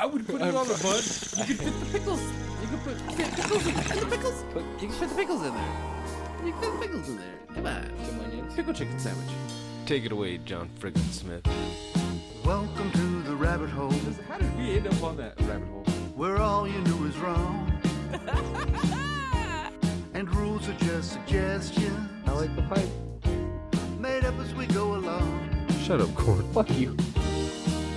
I would put it on a bun. You could fit the pickles. You could put fit pickles in, in the pickles. Put, you can fit the pickles in there. You can fit the pickles in there. Come on. Some onions. Pickle chicken sandwich. Take it away, John Friggin Smith. Welcome to the rabbit hole How did we end up on that rabbit hole? where all you knew is wrong. and rules are just suggestions I like the pipe. made up as we go along. Shut up, Corn. Fuck you.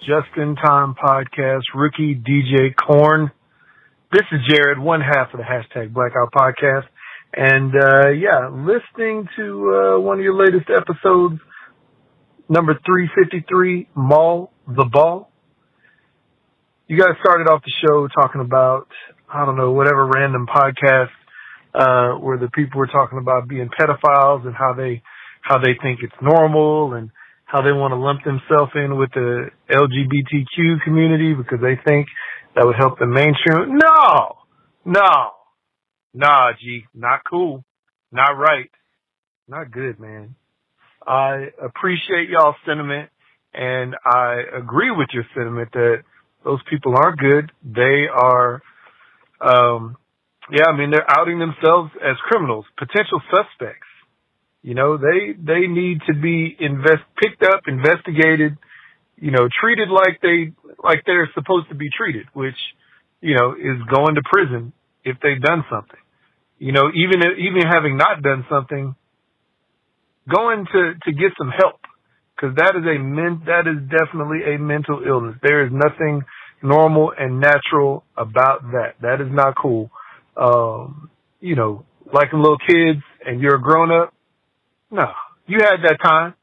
Just in time podcast, rookie DJ Corn. This is Jared, one half of the hashtag Blackout podcast. And, uh, yeah, listening to, uh, one of your latest episodes, number 353, Mall the Ball. You guys started off the show talking about, I don't know, whatever random podcast, uh, where the people were talking about being pedophiles and how they, how they think it's normal and how they want to lump themselves in with the LGBTQ community because they think that would help the mainstream. No, no, nah, G, not cool, not right, not good, man. I appreciate y'all's sentiment and I agree with your sentiment that those people aren't good. They are, um, yeah, I mean, they're outing themselves as criminals, potential suspects. You know, they they need to be invest picked up, investigated, you know, treated like they like they're supposed to be treated, which, you know, is going to prison if they've done something. You know, even even having not done something, going to to get some help because that is a men that is definitely a mental illness. There is nothing normal and natural about that. That is not cool. Um, you know, like little kids and you're a grown up. No, you had that time.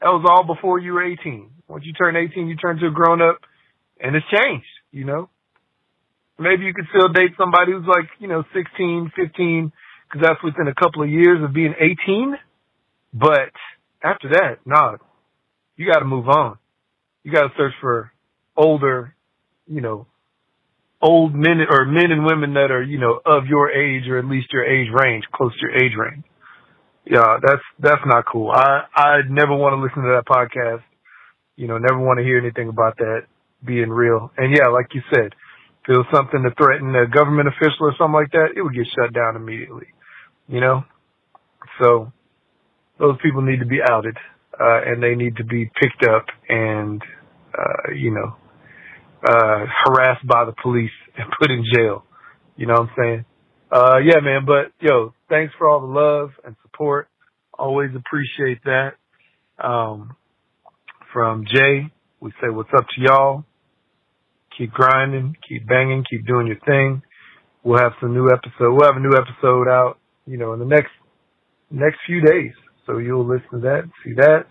That was all before you were 18. Once you turn 18, you turn to a grown up and it's changed, you know? Maybe you could still date somebody who's like, you know, 16, 15, cause that's within a couple of years of being 18. But after that, nah, you gotta move on. You gotta search for older, you know, old men or men and women that are, you know, of your age or at least your age range, close to your age range. Yeah, that's that's not cool. I I never want to listen to that podcast. You know, never want to hear anything about that being real. And yeah, like you said, if it was something to threaten a government official or something like that, it would get shut down immediately. You know? So those people need to be outed, uh, and they need to be picked up and uh, you know, uh harassed by the police and put in jail. You know what I'm saying? Uh yeah man, but yo, thanks for all the love and support. Always appreciate that. Um from Jay, we say what's up to y'all. Keep grinding, keep banging, keep doing your thing. We'll have some new episode. We'll have a new episode out, you know, in the next next few days. So you'll listen to that, see that.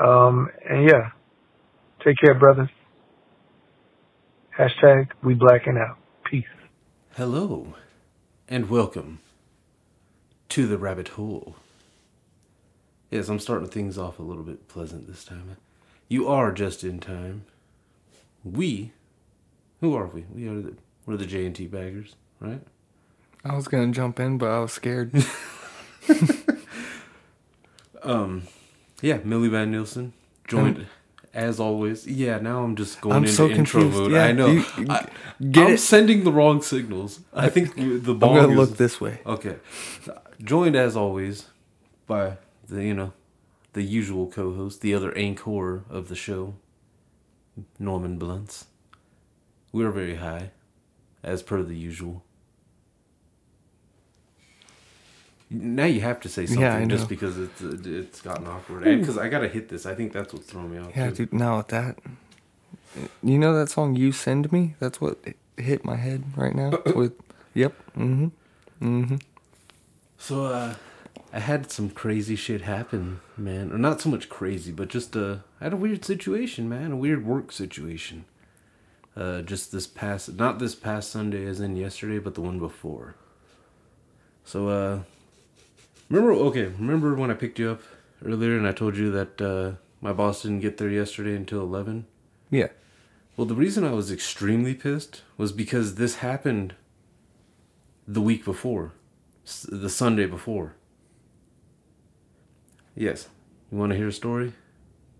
Um and yeah. Take care, brothers. Hashtag we blacking out. Peace. Hello, and welcome to the rabbit hole. Yes, I'm starting things off a little bit pleasant this time. You are just in time. We, who are we? We are the we're the J and T baggers, right? I was gonna jump in, but I was scared. Um, yeah, Millie Van Nielsen joined as always. Yeah, now I'm just going I'm into so intro confused. mode. Yeah, I know. you- I, it. sending the wrong signals. I think the ball. I'm gonna is- look this way. Okay. Joined as always by the, you know, the usual co host, the other anchor of the show, Norman Blunts. We're very high, as per the usual. Now you have to say something Yeah, just because it's it's gotten awkward. Because I gotta hit this. I think that's what's throwing me off. Yeah, too. dude. Now that, you know that song "You Send Me." That's what hit my head right now. With, yep. Mm-hmm. Mm-hmm. So uh I had some crazy shit happen, man. Or not so much crazy, but just uh I had a weird situation, man, a weird work situation. Uh just this past not this past Sunday as in yesterday, but the one before. So uh remember okay, remember when I picked you up earlier and I told you that uh my boss didn't get there yesterday until 11? Yeah. Well, the reason I was extremely pissed was because this happened the week before, the Sunday before. Yes. You want to hear a story?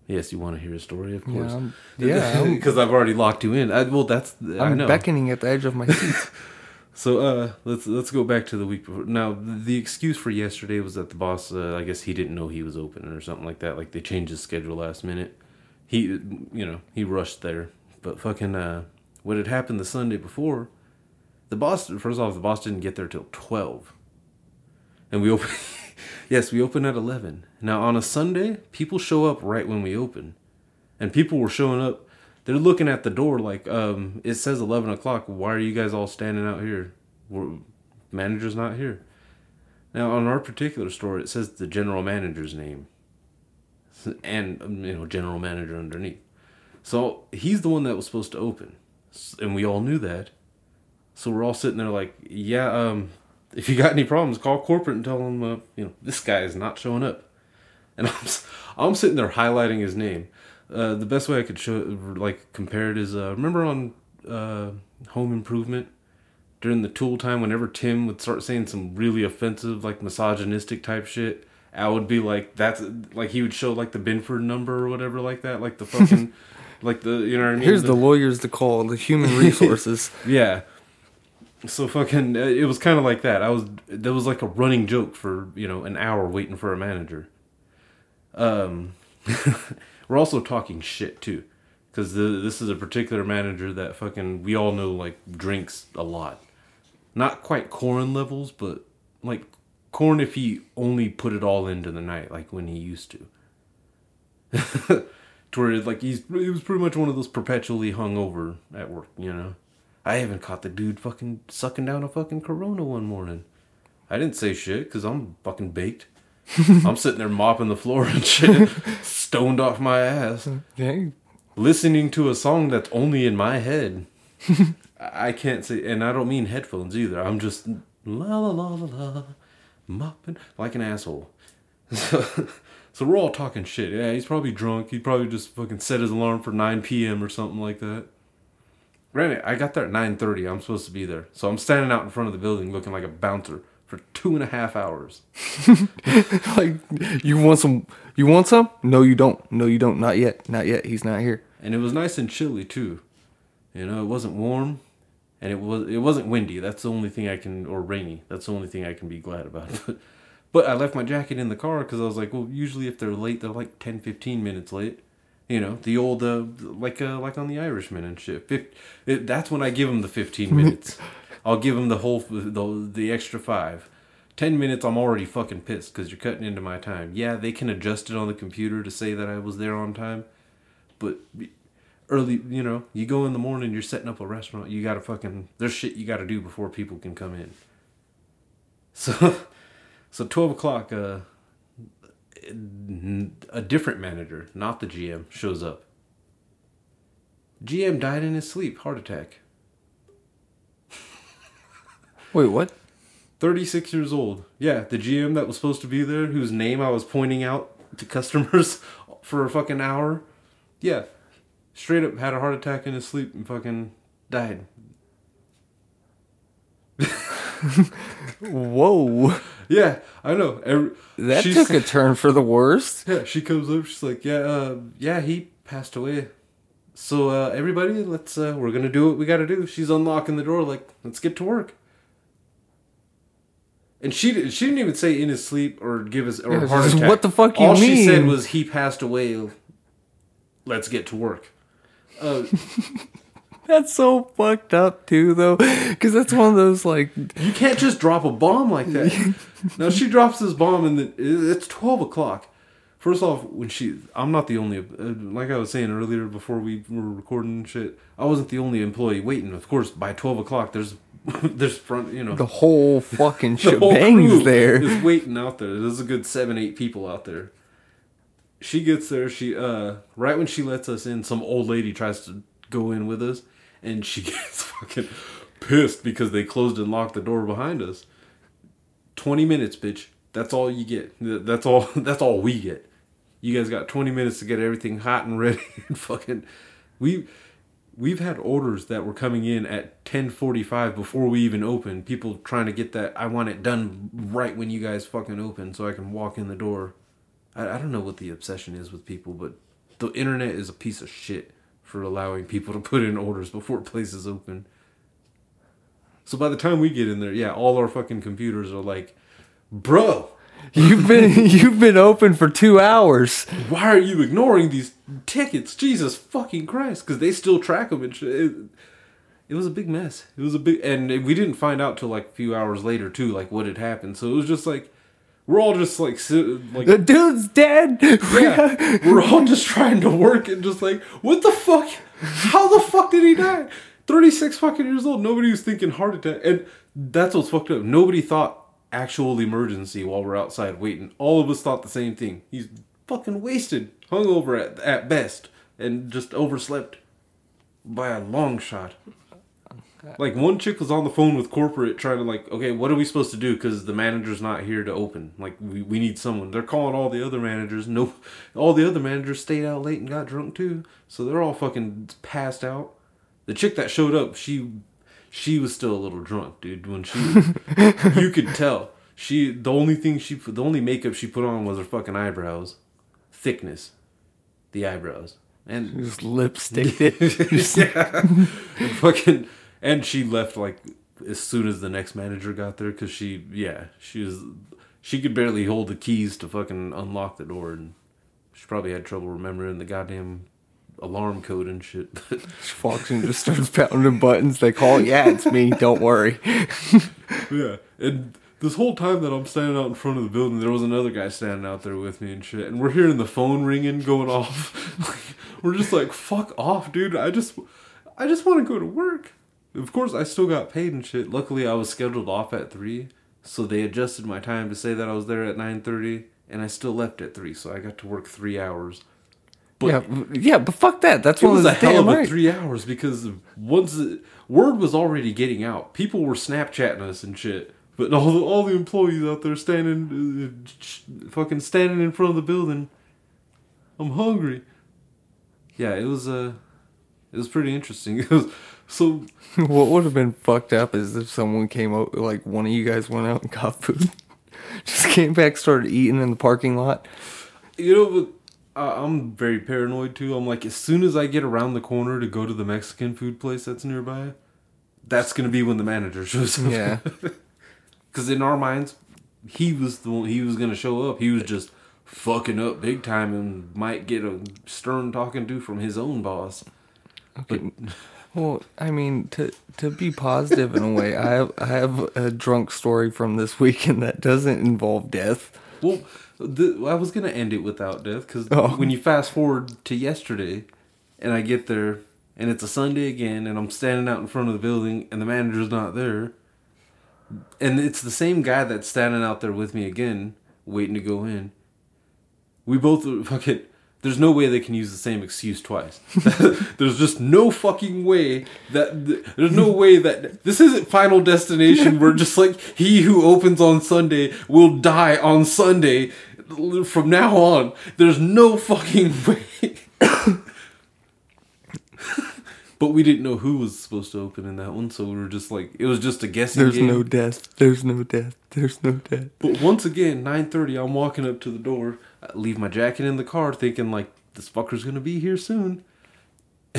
Yes, you want to hear a story, of course. Yeah. Because I've already locked you in. I, well, that's I I'm know. beckoning at the edge of my seat. So uh, let's let's go back to the week before. Now the excuse for yesterday was that the boss, uh, I guess he didn't know he was open or something like that. Like they changed his schedule last minute. He, you know, he rushed there. But fucking, uh, what had happened the Sunday before, the boss. First off, the boss didn't get there till twelve, and we open. yes, we open at eleven. Now on a Sunday, people show up right when we open, and people were showing up they're looking at the door like um it says 11 o'clock. Why are you guys all standing out here? We're, manager's not here. Now on our particular store it says the general manager's name. And um, you know general manager underneath. So he's the one that was supposed to open. And we all knew that. So we're all sitting there like yeah um if you got any problems call corporate and tell them uh, you know this guy is not showing up. And I'm, I'm sitting there highlighting his name. Uh, the best way I could show, like, compare it is, uh, remember on uh, Home Improvement during the Tool time, whenever Tim would start saying some really offensive, like, misogynistic type shit, I would be like, that's like he would show like the Binford number or whatever, like that, like the fucking, like the you know what I mean. Here's the lawyers to call, the human resources. Yeah. So fucking, uh, it was kind of like that. I was there was like a running joke for you know an hour waiting for a manager. Um, we're also talking shit too, because this is a particular manager that fucking we all know like drinks a lot, not quite corn levels, but like corn if he only put it all into the night, like when he used to. to where like he's he was pretty much one of those perpetually hungover at work, you know. I even caught the dude fucking sucking down a fucking Corona one morning. I didn't say shit because I'm fucking baked. I'm sitting there mopping the floor and shit, stoned off my ass, Yeah. listening to a song that's only in my head. I I can't say, and I don't mean headphones either. I'm just la la la la la, mopping like an asshole. So, so we're all talking shit. Yeah, he's probably drunk. He probably just fucking set his alarm for 9 p.m. or something like that. Granted, I got there at 9:30. I'm supposed to be there, so I'm standing out in front of the building looking like a bouncer for two and a half hours. Like, you want some? You want some? No, you don't. No, you don't. Not yet. Not yet. He's not here. and it was nice and chilly too. You know, it wasn't warm, and it was it wasn't windy. That's the only thing I can, or rainy. That's the only thing I can be glad about. but I left my jacket in the car because I was like, well, usually if they're late, they're like 10, 15 minutes late. You know, the old uh, like uh, like on the Irishman and shit. Fif- it, that's when I give them the fifteen minutes. I'll give them the whole the the extra five. Ten minutes, I'm already fucking pissed because you're cutting into my time. Yeah, they can adjust it on the computer to say that I was there on time, but early, you know, you go in the morning, you're setting up a restaurant, you gotta fucking, there's shit you gotta do before people can come in. So, so 12 o'clock, uh, a different manager, not the GM, shows up. GM died in his sleep, heart attack. Wait, what? 36 years old. Yeah, the GM that was supposed to be there, whose name I was pointing out to customers for a fucking hour. Yeah, straight up had a heart attack in his sleep and fucking died. Whoa. Yeah, I know. Every, That took a turn for the worst. Yeah, she comes up. She's like, "Yeah, uh, yeah, he passed away." So uh, everybody, let's uh, we're gonna do what we gotta do. She's unlocking the door, like, let's get to work. And she di- she didn't even say in his sleep or give us or Yeah, heart attack. "What the fuck you All she said was he passed away. Let's get to work. Uh, That's so fucked up too, though, because that's one of those like You can't just drop a bomb like that. now she drops this bomb and then it's twelve o'clock. First off, when she, I'm not the only, uh, like I was saying earlier before we were recording shit. I wasn't the only employee waiting. Of course, by twelve o'clock, there's, there's front, you know, the whole fucking the whole shebang's crew there. is waiting out there. There's a good seven, eight people out there. She gets there. She uh, right when she lets us in, some old lady tries to go in with us, and she gets fucking pissed because they closed and locked the door behind us. Twenty minutes, bitch. That's all you get. That's all. That's all we get. You guys got twenty minutes to get everything hot and ready. And fucking, we we've had orders that were coming in at 10:45 before we even open. People trying to get that I want it done right when you guys fucking open so I can walk in the door. I, I don't know what the obsession is with people, but the internet is a piece of shit for allowing people to put in orders before places open. So by the time we get in there, yeah, all our fucking computers are like, "Bro, You've been you've been open for two hours. why are you ignoring these tickets? Jesus fucking Christ!" Because they still track them and shit. It, it was a big mess. It was a big, and we didn't find out till like a few hours later too, like what had happened. So it was just like we're all just like like The dude's dead. yeah, we're all just trying to work and just like, what the fuck? How the fuck did he die? 36 fucking years old. Nobody was thinking heart attack. And that's what's fucked up. Nobody thought actual emergency while we're outside waiting. All of us thought the same thing. He's fucking wasted, hungover at, at best, and just overslept by a long shot. Like one chick was on the phone with corporate trying to like, okay, what are we supposed to do? Because the manager's not here to open. Like we, we need someone. They're calling all the other managers. No, all the other managers stayed out late and got drunk too. So they're all fucking passed out. The chick that showed up, she she was still a little drunk, dude. When she, you could tell. She the only thing she the only makeup she put on was her fucking eyebrows, thickness, the eyebrows, and Just lipstick it. yeah. Fucking and she left like as soon as the next manager got there because she yeah she was she could barely hold the keys to fucking unlock the door and she probably had trouble remembering the goddamn alarm code and shit. She walks in and just starts pounding buttons. They call, yeah, it's me. Don't worry. yeah, and this whole time that I'm standing out in front of the building, there was another guy standing out there with me and shit, and we're hearing the phone ringing going off. we're just like, "Fuck off, dude! I just, I just want to go to work." Of course, I still got paid and shit. Luckily, I was scheduled off at three, so they adjusted my time to say that I was there at nine thirty, and I still left at three, so I got to work three hours. But yeah, yeah, but fuck that. That's it one was a hell of a right. three hours because once the, word was already getting out, people were Snapchatting us and shit. But all the, all the employees out there standing, uh, fucking standing in front of the building. I'm hungry. Yeah, it was uh, it was pretty interesting. It was so what would have been fucked up is if someone came out, like one of you guys went out and got food, just came back, started eating in the parking lot. you know, but I I'm very paranoid too. I'm like, as soon as I get around the corner to go to the Mexican food place that's nearby, that's gonna be when the manager shows up. Yeah. Because in our minds, he was the one. He was gonna show up. He was just fucking up big time and might get a stern talking to from his own boss. Okay. Well, I mean, to to be positive in a way, I have I have a drunk story from this weekend that doesn't involve death. Well, the, I was gonna end it without death because Oh. when you fast forward to yesterday, and I get there and it's a Sunday again, and I'm standing out in front of the building and the manager's not there, and it's the same guy that's standing out there with me again, waiting to go in. We both fucking. There's no way they can use the same excuse twice. there's just no fucking way that there's no way that this isn't Final Destination We're just like he who opens on Sunday will die on Sunday from now on. There's no fucking way. but we didn't know who was supposed to open in that one, so we were just like it was just a guessing There's game. no death. There's no death. There's no death. But once again, nine thirty, I'm walking up to the door. I leave my jacket in the car, thinking like this fucker's gonna be here soon.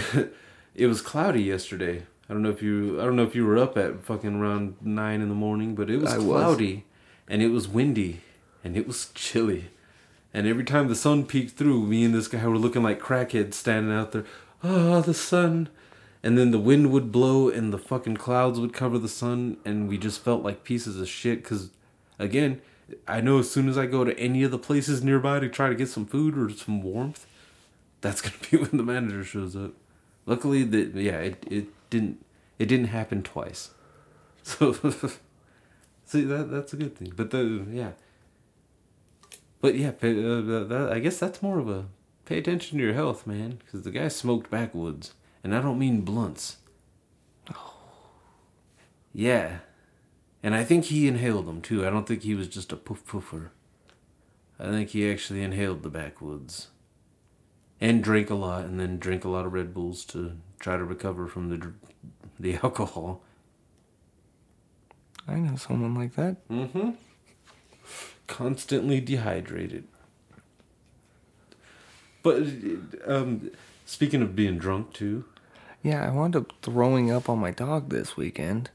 it was cloudy yesterday. I don't know if you I don't know if you were up at fucking around nine in the morning, but it was I was. cloudy and it was windy and it was chilly. And every time the sun peeked through, me and this guy were looking like crackheads standing out there. Oh, the sun. and then the wind would blow and the fucking clouds would cover the sun and we just felt like pieces of shit because again i know as soon as i go to any of the places nearby to try to get some food or some warmth that's gonna be when the manager shows up luckily that yeah it, it didn't it didn't happen twice so see that that's a good thing but the yeah but yeah uh, i guess that's more of a pay attention to your health man because the guy smoked backwoods and I don't mean blunts. Oh. Yeah. And I think he inhaled them too. I don't think he was just a poof poofer. I think he actually inhaled the backwoods. And drank a lot, and then drank a lot of Red Bulls to try to recover from the the alcohol. I know someone like that. Mm-hmm. Constantly dehydrated. But um, speaking of being drunk too, Yeah, I wound up throwing up on my dog this weekend.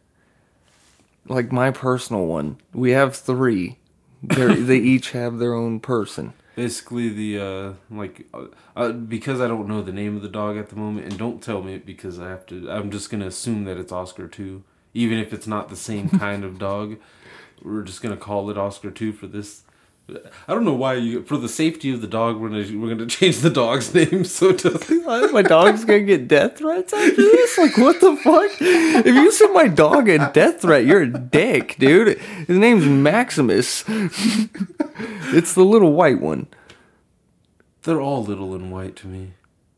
Like my personal one. We have three. They're, each have their own person. basically the uh like uh, uh, because I don't know the name of the dog at the moment, and don't tell me because I have to. I'm just gonna assume that it's Oscar too, even if it's not the same kind of dog. We're just gonna call it Oscar two for this. I don't know why you for the safety of the dog we're gonna we're gonna change the dog's name so it doesn't. my dog's gonna get death threats after this? Like, what the fuck? If you send my dog a death threat, you're a dick, dude. His name's Maximus. it's the little white one. They're all little and white to me.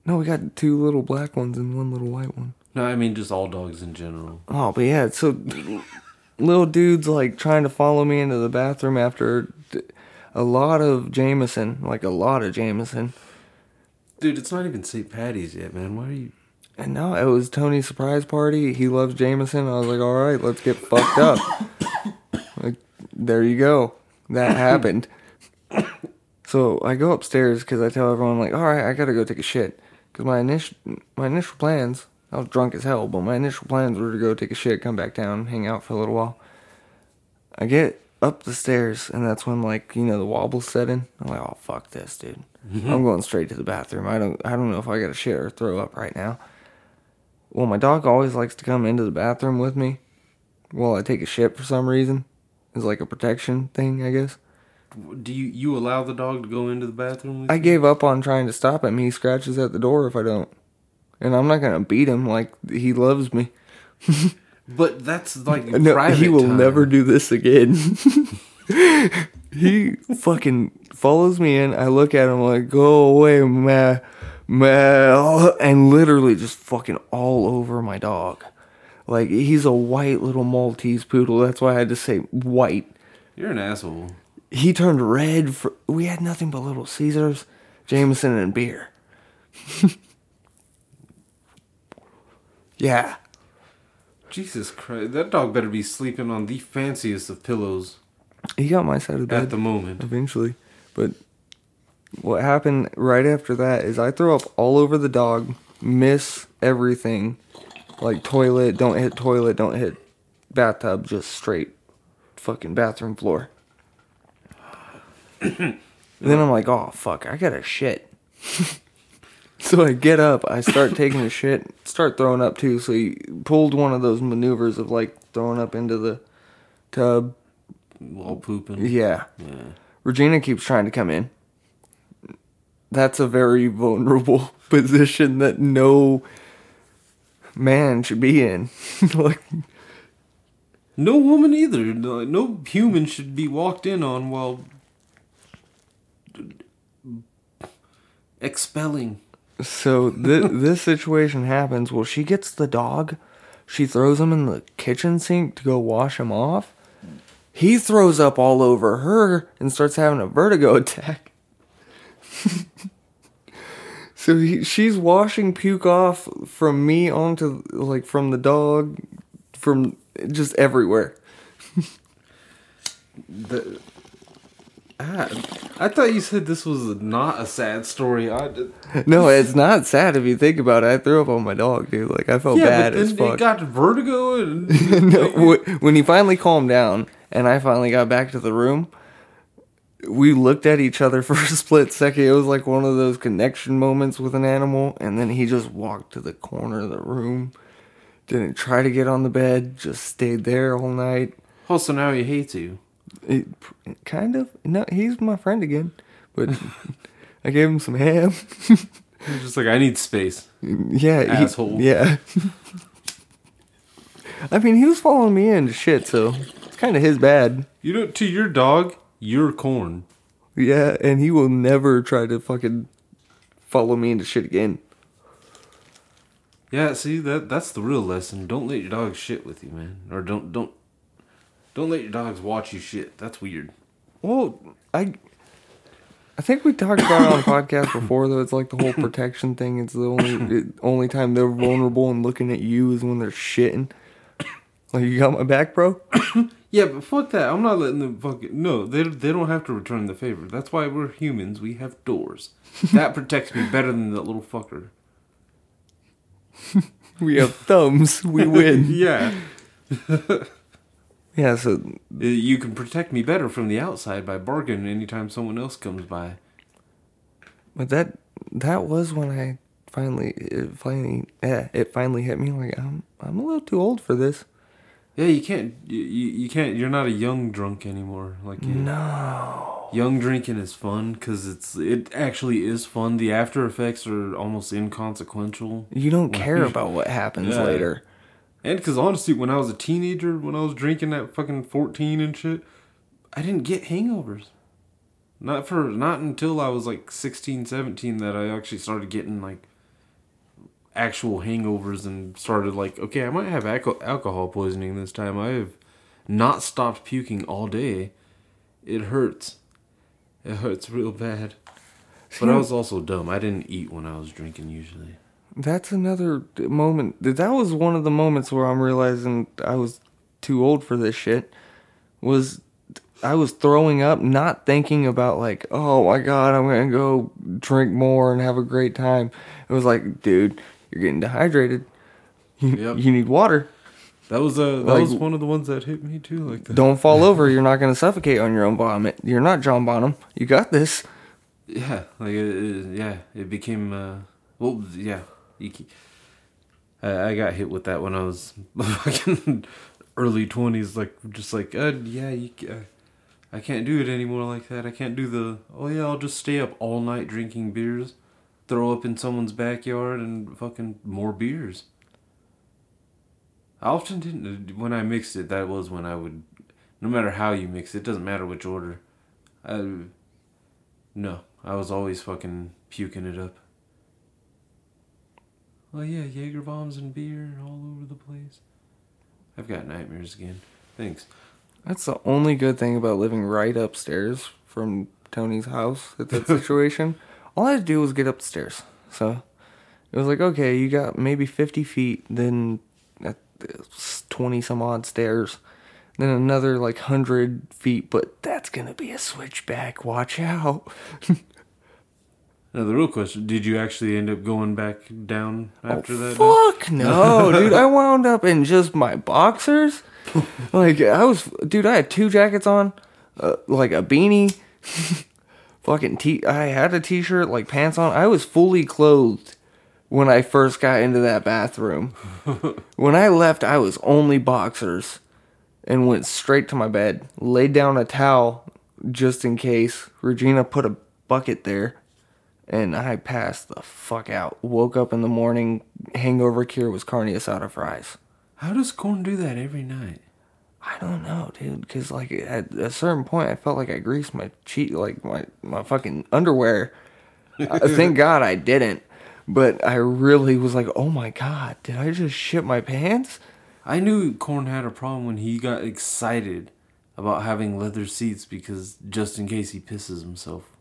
No, we got two little black ones and one little white one. No, I mean just all dogs in general. Oh, but yeah, so little dude's like trying to follow me into the bathroom after a lot of Jameson, like a lot of Jameson. Dude, it's not even St. Patty's yet, man. Why are you? And no, it was Tony's surprise party. He loves Jameson. I was like, all right, let's get fucked up. like, there you go. That happened. so I go upstairs because I tell everyone, like, all right, I gotta go take a shit. Because my initial my initial plans, I was drunk as hell, but my initial plans were to go take a shit, come back down, hang out for a little while. I get up the stairs, and that's when like you know the wobble set in. I'm like, oh fuck this, dude. Mm-hmm. I'm going straight to the bathroom. I don't I don't know if I got to shit or throw up right now. Well, my dog always likes to come into the bathroom with me while I take a shit for some reason. It's like a protection thing, I guess. Do you you allow the dog to go into the bathroom? With I you? gave up on trying to stop him. He scratches at the door if I don't. And I'm not gonna beat him like he loves me. But that's like No, he will time. never do this again. he fucking follows me in. I look at him like, "Go away, man, man," and literally just fucking all over my dog. Like he's a white little Maltese poodle. That's why I had to say white. You're an asshole. He turned red. For we had nothing but Little Caesars, Jameson, and beer. yeah. Jesus Christ, that dog better be sleeping on the fanciest of pillows He got my side of the bed at the moment. eventually. But what happened right after that is I throw up all over the dog, miss everything. Like toilet, don't hit toilet, don't hit bathtub, just straight fucking bathroom floor. then I'm like, oh fuck, I gotta shit. so I get up, I start taking a shit, start throwing up too. So he pulled one of those maneuvers of like throwing up into the tub. While pooping. Yeah. Yeah. Regina keeps trying to come in. That's a very vulnerable position that no man should be in. like, No woman either. No, no human should be walked in on while expelling. So th- this situation happens. Well, she gets the dog. She throws him in the kitchen sink to go wash him off. He throws up all over her and starts having a vertigo attack. so he, she's washing puke off from me onto like from the dog, from just everywhere. The, ah, I thought you said this was not a sad story. I did, No, it's not sad if you think about it. I threw up on my dog, dude. Like I felt yeah, bad but as then fuck. it got vertigo and no, when he finally calmed down and I finally got back to the room, we looked at each other for a split second. It was like one of those connection moments with an animal, and then he just walked to the corner of the room. Didn't try to get on the bed, just stayed there all night. Oh, so now he hates you. It, kind of. No, he's my friend again, but I gave him some ham. He's just like, I need space. yeah, he- Asshole. yeah. I mean, he was following me into shit, so it's kind of his bad. You know, to your dog, you're corn. Yeah, and he will never try to fucking follow me into shit again. Yeah, see that that's the real lesson. Don't let your dog shit with you, man. Or don't don't don't let your dogs watch you shit. That's weird. Well, I I think we talked about it on the podcast before though. It's like the whole protection thing. It's the only it, only time they're vulnerable and looking at you is when they're shitting. Like you got my back, bro. Yeah, but fuck that. I'm not letting them fucking no. They they don't have to return the favor. That's why we're humans. We have doors. That protects me better than that little fucker. We have thumbs. We win. Yeah, Yeah. So Uh, you can protect me better from the outside by barking anytime someone else comes by. But that that was when I finally it finally yeah, it finally hit me like I'm I'm a little too old for this. Yeah, you can't. You, you can't. You're not a young drunk anymore. Like you, No. young drinking is fun because it's it actually is fun. The after effects are almost inconsequential. You don't care about what happens Yeah. later. And because honestly, when I was a teenager, when I was drinking at fucking 14 and shit, I didn't get hangovers. Not for not until I was like 16, 17 that I actually started getting like actual hangovers and started like, okay, I might have alco- alcohol poisoning this time. I have not stopped puking all day. It hurts. It hurts real bad. But I was also dumb. I didn't eat when I was drinking usually. That's another moment. That was one of the moments where I'm realizing I was too old for this shit. Was I was throwing up, not thinking about like, oh my god, I'm gonna go drink more and have a great time. It was like, dude, you're getting dehydrated. You, Yep. you need water. That was uh, that Like- was one of the ones that hit me too. Like that. Don't fall over. You're not gonna suffocate on your own vomit. You're not John Bonham. You got this. Yeah, like it, it, yeah, it became uh, well, yeah. Ke- I, I got hit with that when I was fucking early twenties, like just like uh, yeah, you, uh, I can't do it anymore like that. I can't do the oh yeah, I'll just stay up all night drinking beers, throw up in someone's backyard and fucking more beers. I often didn't when I mixed it. That was when I would, no matter how you mix it, doesn't matter which order. I no, I was always fucking puking it up. Oh yeah, Jaeger bombs and beer all over the place. I've got nightmares again. Thanks. That's the only good thing about living right upstairs from Tony's house at that situation. All I had to do was get upstairs. So it was like, okay, you got maybe 50 feet, then 20 some odd stairs, then another like 100 feet, but that's going to be a switchback. Watch out. Now the real question: Did you actually end up going back down after that? night? Oh, Fuck no, dude. I wound up in just my boxers. Like I was, dude. I had two jackets on, uh, like a beanie, fucking t. I had a t-shirt, like pants on. I was fully clothed when I first got into that bathroom. when I left, I was only boxers, and went straight to my bed. Laid down a towel just in case. Regina put a bucket there and I passed the fuck out. Woke up in the morning, hangover cure was carne asada fries. How does corn do that every night? I don't know, dude, because like at a certain point, I felt like I greased my cheek, like my my fucking underwear. I, uh, thank God I didn't, but I really was like, oh my god, did I just shit my pants? I knew corn had a problem when he got excited about having leather seats because just in case he pisses himself.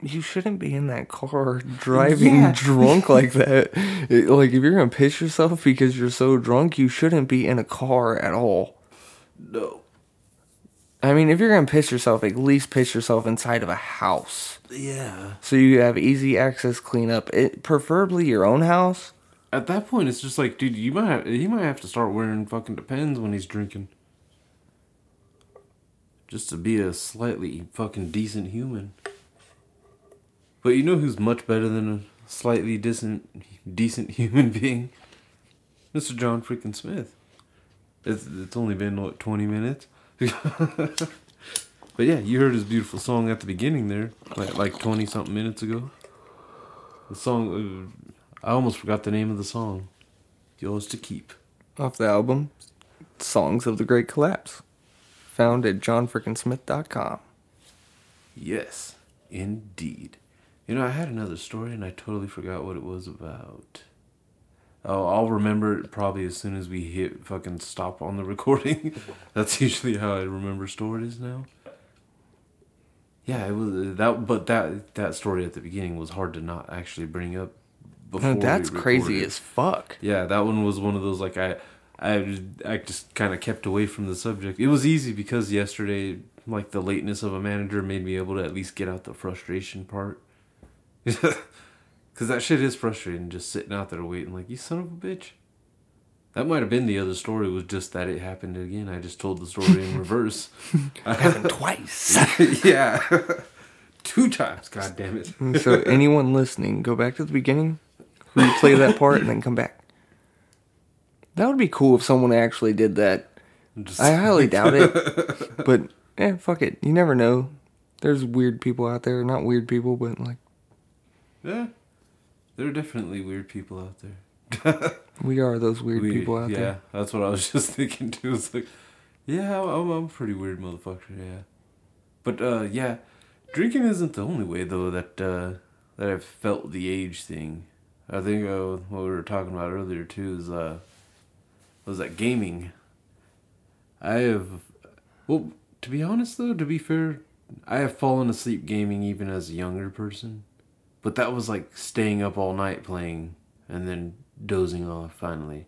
You shouldn't be in that car driving Yeah. drunk like that. It- like if you're gonna piss yourself because you're so drunk, you shouldn't be in a car at all. No. I mean, if you're gonna piss yourself, at least piss yourself inside of a house, Yeah. so you have easy access cleanup. It preferably your own house. At that point, it's just like, dude, you might have, he might have to start wearing fucking depends when he's drinking. just to be a slightly fucking decent human. But you know who's much better than a slightly decent decent human being? Mr. John freaking Smith. It's it's only been what twenty minutes. but yeah, you heard his beautiful song at the beginning there, like like twenty something minutes ago. The song, uh, I almost forgot the name of the song. Yours to keep. Off the album, Songs of the Great Collapse. Found at johnfrickinsmith.com. Yes, indeed. You know, I had another story and I totally forgot what it was about. Oh, I'll remember it probably as soon as we hit fucking stop on the recording. That's usually how I remember stories now. Yeah, it was uh, that, but that that story at the beginning was hard to not actually bring up. Before No, that's crazy as fuck. Yeah, that one was one of those like I, I, I just kind of kept away from the subject. It was easy because yesterday, like the lateness of a manager made me able to at least get out the frustration part. Because that shit is frustrating, just sitting out there waiting, like you son of a bitch. That might have been the other story. Was just that it happened again. I just told the story in reverse. Happened twice. yeah, two times. God damn it. so anyone listening, go back to the beginning, replay that part, and then come back. That would be cool if someone actually did that. Just- I highly doubt it. But eh, fuck it. You never know. There's weird people out there. Not weird people, but like yeah, there are definitely weird people out there. we are those weird We- people out yeah, there. Yeah, that's what I was just thinking too. It's like, yeah, I'm, I'm a pretty weird motherfucker. Yeah, but uh, yeah, drinking isn't the only way though that uh, that I've felt the age thing. I think uh, what we were talking about earlier too is uh, was that gaming. I have, well, to be honest though, to be fair, I have fallen asleep gaming even as a younger person, but that was like staying up all night playing and then dozing off finally.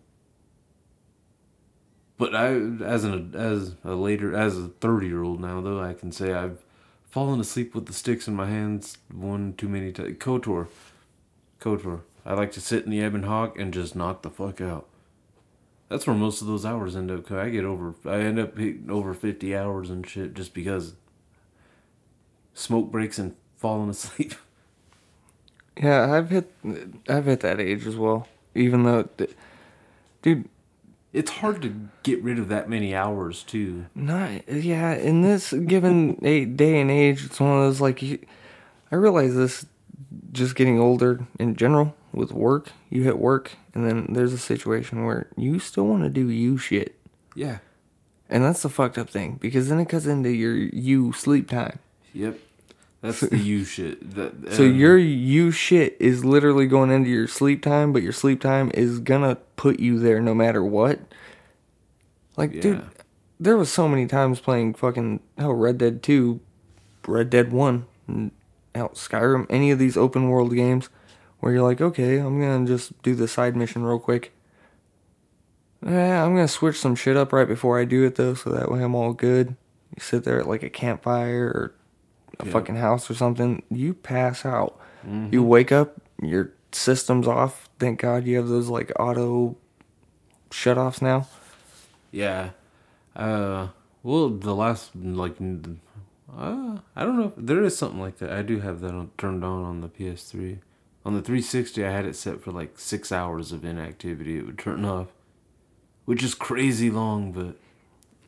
But I, as an as a later as a thirty year old now though, I can say I've fallen asleep with the sticks in my hands one too many times. Kotor, Kotor. I like to sit in the Ebon Hawk and just knock the fuck out. That's where most of those hours end up. I get over. I end up hitting over fifty hours and shit just because smoke breaks and falling asleep. Yeah, I've hit I've hit that age as well. Even though, dude, It's hard to get rid of that many hours too. Not yeah. In this given a- day and age, it's one of those like you, I realize this just getting older in general with work. You hit work, and then there's a situation where you still want to do you shit, Yeah. and that's the fucked up thing because then it cuts into your you sleep time. Yep. That's the you shit. That, So um, your you shit is literally going into your sleep time, but your sleep time is gonna put you there no matter what. Like, dude, there was so many times playing fucking hell Red Dead Two, Red Dead One, out Skyrim, any of these open world games, where you're like, okay, I'm gonna just do the side mission real quick. Yeah, I'm gonna switch some shit up right before I do it though, so that way I'm all good. You sit there at like a campfire or a Yeah. fucking house or something, you pass out. You wake up, your system's off. Thank God you have those like auto shut offs now. Yeah. Uh. Well, the last like, uh, I don't know. If, there is something like that. I do have that on, turned on on the PS3. On the 360, I had it set for like six hours of inactivity. It would turn off, which is crazy long. But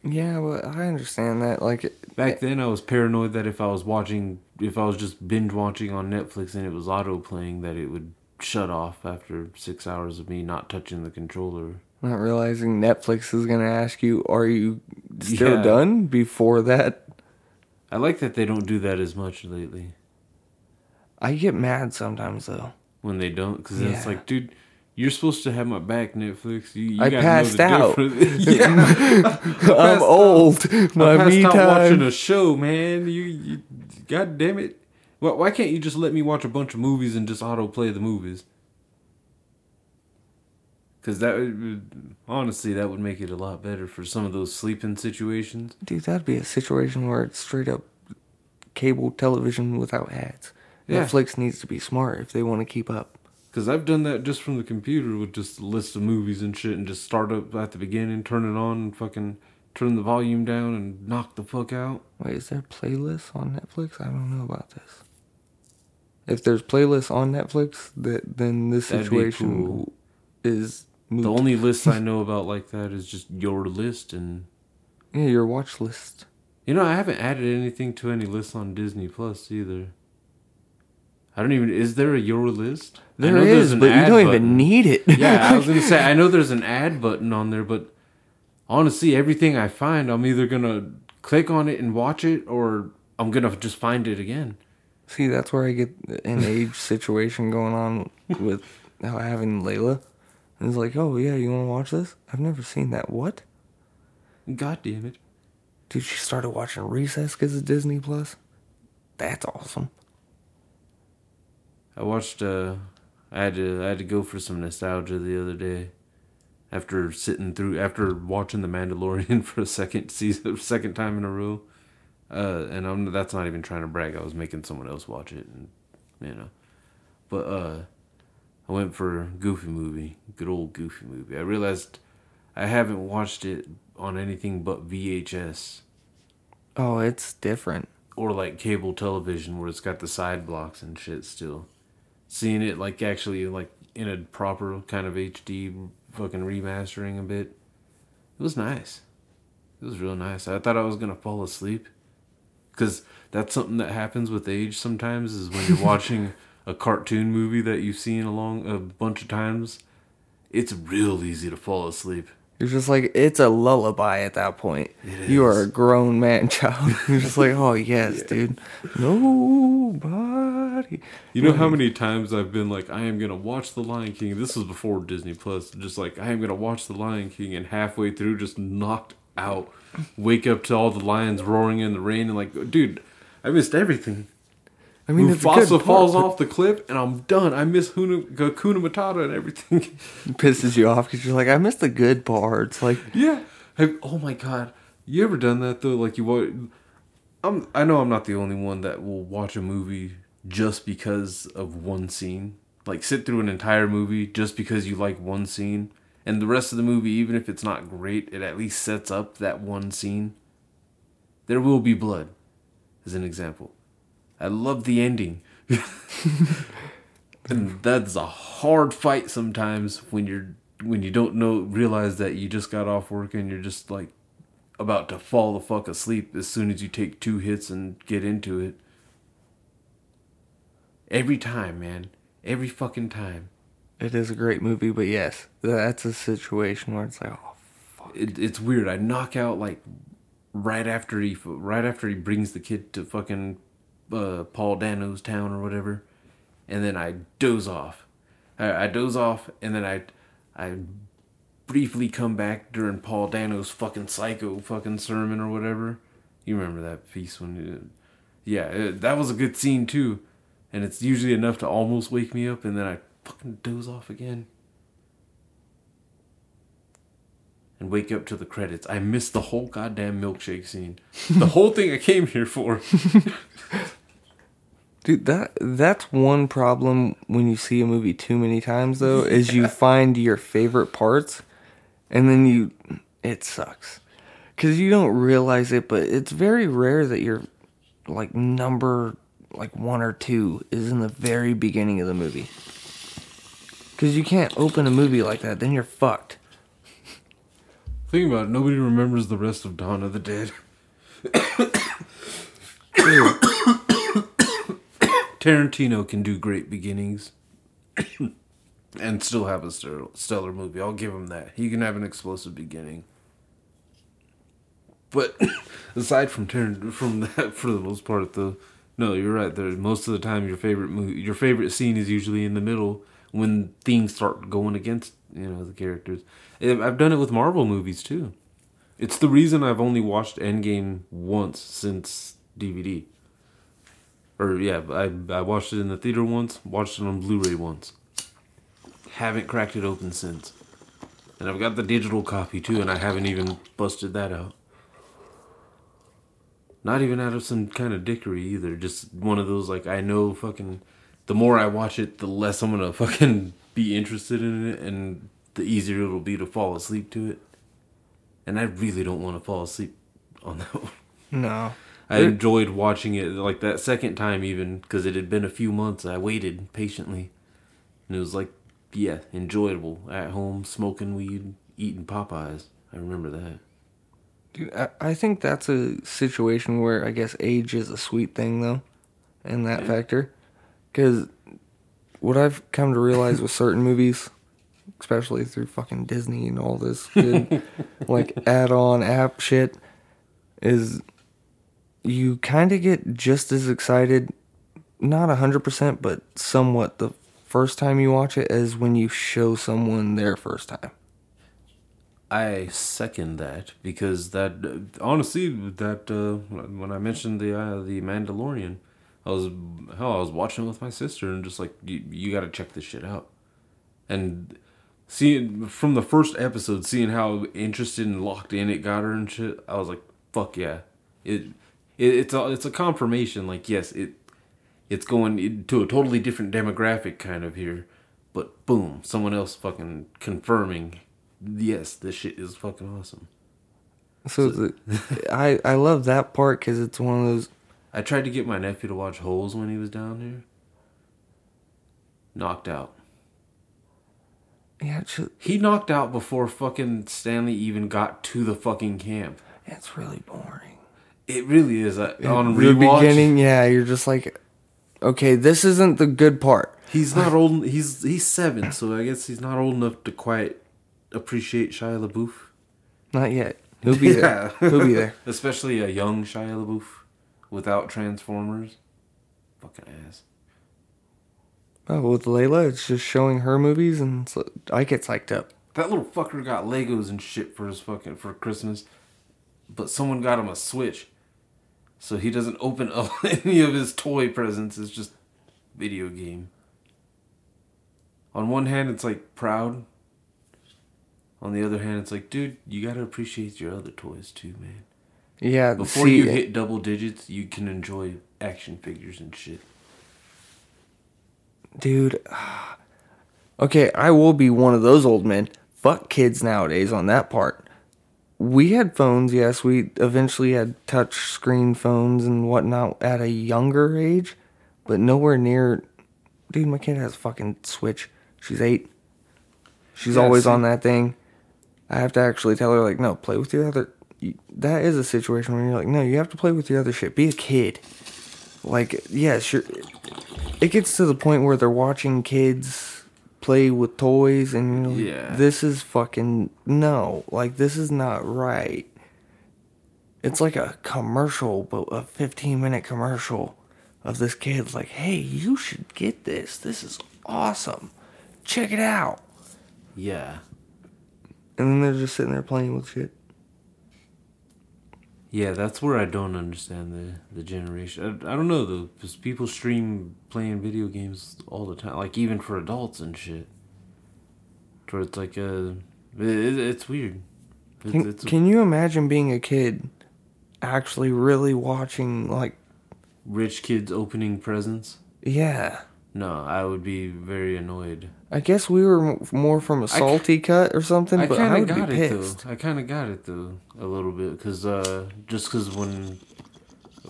Yeah, well, I understand that. Like, it- back then, I was paranoid that if I was watching, if I was just binge watching on Netflix and it was auto playing, that it would shut off after six hours of me not touching the controller. not realizing Netflix is gonna ask you, "Are you still Yeah. done?" Before that, I like that they don't do that as much lately. I get mad sometimes though. when they don't because it's like dude you're supposed to have my back netflix you, you I passed out. yeah I'm old. I My passed me out watching a show man you, you god damn it why, why can't you just let me watch a bunch of movies and just auto play the movies because that would, honestly that would make it a lot better for some of those sleeping situations Dude, that'd be a situation where it's straight up cable television without ads. Yeah. Netflix needs to be smart if they want to keep up. Because I've done that just from the computer with just a list of movies and shit and just start up at the beginning, turn it on, and fucking turn the volume down and knock the fuck out. Wait, is there playlists on Netflix? I don't know about this. If there's playlists on Netflix, that then this That'd situation cool. is moot. The only list I know about like that is just your list and yeah your watch list. you know I haven't added anything to any lists on Disney Plus either. I don't even is there a your list? There there's but you don't button. even need it. yeah, I was gonna say I know there's an add button on there, but honestly, everything I find, I'm either gonna click on it and watch it, or I'm gonna just find it again. See, that's where I get an age situation going on with how having Layla. And it's like, oh yeah, you want to watch this? I've never seen that. What? God damn it! Dude, she started watching Recess because of Disney Plus. That's awesome. I watched. uh I had to. I had to go for some nostalgia the other day. After sitting through, after watching The Mandalorian for a second season, second time in a row, uh, and I'm that's not even trying to brag. I was making someone else watch it, and you know, but uh, I went for Goofy movie, good old Goofy movie. I realized I haven't watched it on anything but VHS Oh, it's different. or like cable television where it's got the side blocks and shit still. Seeing it like actually like in a proper kind of HD fucking remastering a bit. It was nice. It was real nice. I thought I was gonna fall asleep. Cause that's something that happens with age sometimes is when you're watching a cartoon movie that you've seen along a bunch of times, it's real easy to fall asleep. You're just like, it's a lullaby at that point. You are a grown man child. You're just like, oh, yes, dude. Nobody. You know how many times I've been like, I am gonna watch The Lion King. This was before Disney Plus. Just like I am gonna watch The Lion King, and halfway through, just knocked out. Wake up to all the lions roaring in the rain, and like, dude, I missed everything. I mean, it's a good Mufasa part, falls off the cliff, and I'm done. I miss Huna, Hakuna Matata and everything. it pisses you off because you're like, I missed the good parts. Like, yeah. Have, oh my god. You ever done that though? Like you watch. I'm. I know I'm not the only one that will watch a movie just because of one scene. Like sit through an entire movie just because you like one scene, and the rest of the movie, even if it's not great, it at least sets up that one scene. There will be blood, as an example. I love the ending. and that's a hard fight sometimes when you're when you don't know realize that you just got off work and you're just like about to fall the fuck asleep as soon as you take two hits and get into it. Every time, man. Every fucking time. it is a great movie, but yes, that's a situation where it's like, oh, It, it's weird. I knock out like right after he right after he brings the kid to fucking uh, Paul Dano's town or whatever, and then I doze off. I, I doze off, and then I I briefly come back during Paul Dano's fucking psycho fucking sermon or whatever. You remember that piece when, you, yeah, it, that was a good scene too, and it's usually enough to almost wake me up, and then I fucking doze off again. and wake up to the credits. I missed the whole goddamn milkshake scene. The whole thing I came here for. Dude, that that's one problem when you see a movie too many times though, is you find your favorite parts and then you it sucks. Cuz you don't realize it, but it's very rare that your like number like 1 or 2 is in the very beginning of the movie. Cuz you can't open a movie like that, then you're fucked. Think about it. Nobody remembers the rest of Dawn of the Dead. Tarantino can do great beginnings and still have a stellar, movie. I'll give him that. He can have an explosive beginning. But aside from Tarant- from that, for the most part, though, no, you're right. There, most of the time, your favorite movie, your favorite scene is usually in the middle when things start going against you know the characters. I've done it with Marvel movies too. It's the reason I've only watched Endgame once since DVD. Or yeah, I I watched it in the theater once, watched it on Blu-ray once. Haven't cracked it open since. And I've got the digital copy too, and I haven't even busted that out. Not even out of some kind of dickery either. Just one of those like I know fucking. The more I watch it, the less I'm gonna fucking be interested in it, and the easier it'll be to fall asleep to it. and I really don't want to fall asleep on that one. No. I enjoyed watching it like that second time even because it had been a few months. I waited patiently, and it was like, yeah, enjoyable at home, smoking weed, eating Popeyes. I remember that. Dude, I, I think that's a situation where I guess age is a sweet thing, though, in that factor. Because what I've come to realize with certain movies, especially through fucking Disney and all this good, like add on app shit, is you kind of get just as excited, not 100%, but somewhat the first time you watch it as when you show someone their first time. I second that because that honestly that uh, when I mentioned the uh, the Mandalorian, I was hell I was watching it with my sister and just like you, you got to check this shit out, and seeing from the first episode, seeing how interested and locked in it got her and shit, I was like fuck yeah, it, it it's a it's a confirmation like yes it it's going to a totally different demographic kind of here, but boom someone else fucking confirming yes, this shit is fucking awesome. So, the, I I love that part because it's one of those. I tried to get my nephew to watch Holes when he was down here. Knocked out. Yeah, just, He knocked out before fucking Stanley even got to the fucking camp. it's really boring. It really is. Uh, I, on the rewatch, beginning, yeah, you're just like, okay, this isn't the good part. he's not old. He's he's seven, so I guess he's not old enough to quite appreciate Shia LaBeouf. Not yet. He'll be there. He'll be there. Especially a young Shia LaBeouf without Transformers. Fucking ass. Oh, with Layla, it's just showing her movies, and so I get psyched up. That little fucker got Legos and shit for his fucking for Christmas, but someone got him a Switch, so he doesn't open up any of his toy presents. It's just video game. On one hand, it's like proud. On the other hand, it's like, dude, you gotta appreciate your other toys too, man. Yeah, Before see, you hit double digits, you can enjoy action figures and shit. dude. Okay, I will be one of those old men. Fuck kids nowadays on that part. We had phones, yes. We eventually had touch screen phones and whatnot at a younger age, but nowhere near. Dude, my kid has a fucking Switch. She's eight. She's Yeah, always on that thing. I have to actually tell her, like, no, play with your other. That is a situation where you're like, no, you have to play with your other shit. Be a kid. Like, yeah, sure it gets to the point where they're watching kids play with toys and like, Yeah. this is fucking no like this is not right. It's like a commercial but a 15 minute commercial of this kid like hey you should get this. This is awesome. Check it out. Yeah. and then they're just sitting there playing with shit Yeah, that's where I don't understand the the generation. I, I don't know though, because people stream playing video games all the time, like even for adults and shit. Where it's like uh, it, it, it's weird. It's, can, it's can you imagine being a kid actually really watching like rich kids opening presents. yeah No, I would be very annoyed. I guess we were more from a salty cut or something, I but I kind would of got be it pissed. though. I kind of got it though a little bit because uh, just because when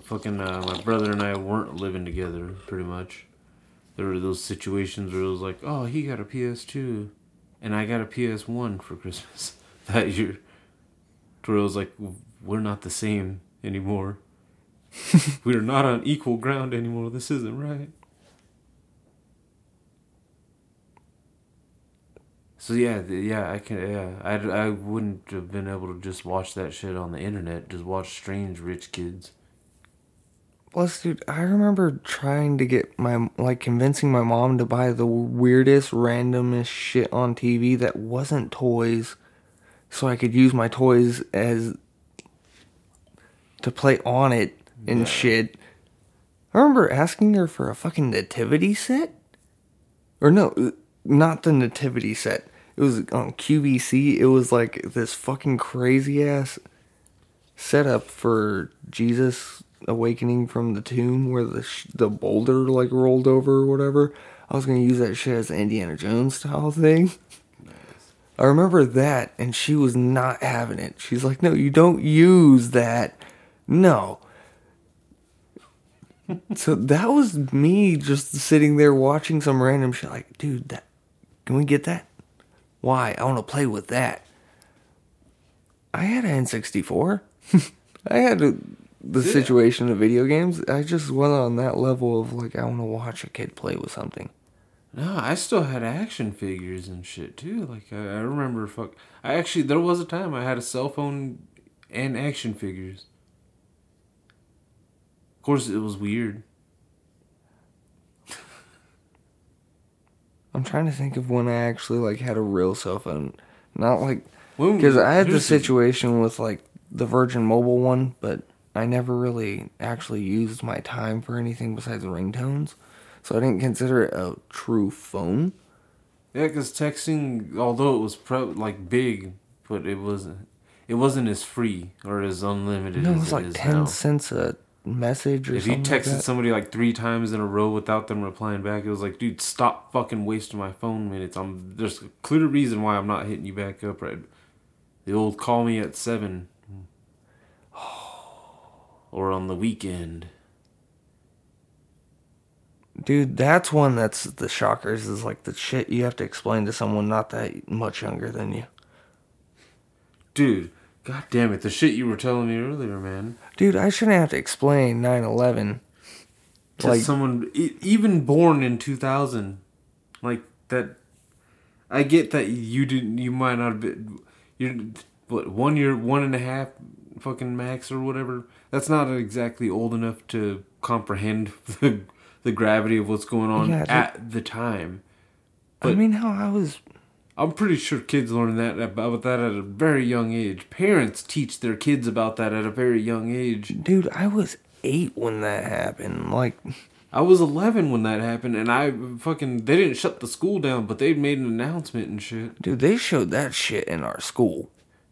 fucking uh, my brother and I weren't living together, pretty much, there were those situations where it was like, oh, he got a PS2, and I got a PS1 for Christmas that year. Where it was like, we're not the same anymore. we are not on equal ground anymore. This isn't right. So yeah, yeah, I can, yeah, I, I wouldn't have been able to just watch that shit on the internet. Just watch strange rich kids. Plus, dude, I remember trying to get my like convincing my mom to buy the weirdest, randomest shit on TV that wasn't toys, so I could use my toys as to play on it and shit. I remember asking her for a fucking nativity set, or no, not the nativity set. It was on QVC. It was like this fucking crazy ass setup for Jesus awakening from the tomb where the sh- the boulder like rolled over or whatever. I was gonna use that shit as an Indiana Jones style thing. I remember that, and she was not having it. She's like, "No, you don't use that. No." so that was me just sitting there watching some random shit. Like, dude, that can we get that? Why? I want to play with that. I had an N64. I had a, the situation of video games. I just went on that level of like, I want to watch a kid play with something. No, I still had action figures and shit too. Like I, I remember, fuck. I actually there was a time I had a cell phone and action figures. Of course, it was weird. I'm trying to think of when I actually like had a real cell phone, not like because I had the situation with like the Virgin Mobile one, but I never really actually used my time for anything besides ringtones, so I didn't consider it a true phone. Yeah, because texting, although it was pro- like big, but it wasn't. It wasn't as free or as unlimited No, it was like ten now. cents a message or If you like texted that. somebody like three times in a row without them replying back, it was like, dude, stop fucking wasting my phone minutes. I'm there's a clear reason why I'm not hitting you back up right. The old call me at seven, or on the weekend. Dude, that's one that's the shockers is like the shit you have to explain to someone not that much younger than you. Dude, god damn it, the shit you were telling me earlier, man. Dude, I shouldn't have to explain 9/11. To Like- someone even born in 2000, like that. I get that you didn't. You might not have been. You're what one year, one and a half, fucking max or whatever. That's not exactly old enough to comprehend the the gravity of what's going on Yeah, at the time. I mean, how I was I'm pretty sure kids learn that about that at a very young age. Parents teach their kids about that at a very young age. Dude, I was eight when that happened. Like, I was 11 when that happened, and I fucking they didn't shut the school down, but they made an announcement and shit. dude, they showed that shit in our school.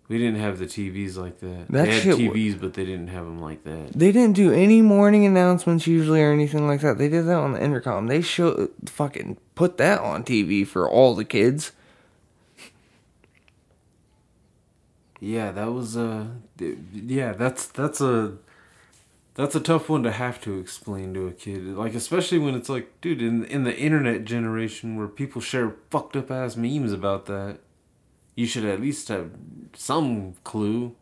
We didn't have the TVs like that. That they had shit TVs, but they didn't have them like that. They didn't do any morning announcements usually or anything like that. They did that on the intercom. They showed fucking put that on TV for all the kids. Yeah, that was uh, yeah, that's that's a that's a tough one to have to explain to a kid. Like especially when it's like, dude, in in the internet generation where people share fucked up ass memes about that, you should at least have some clue.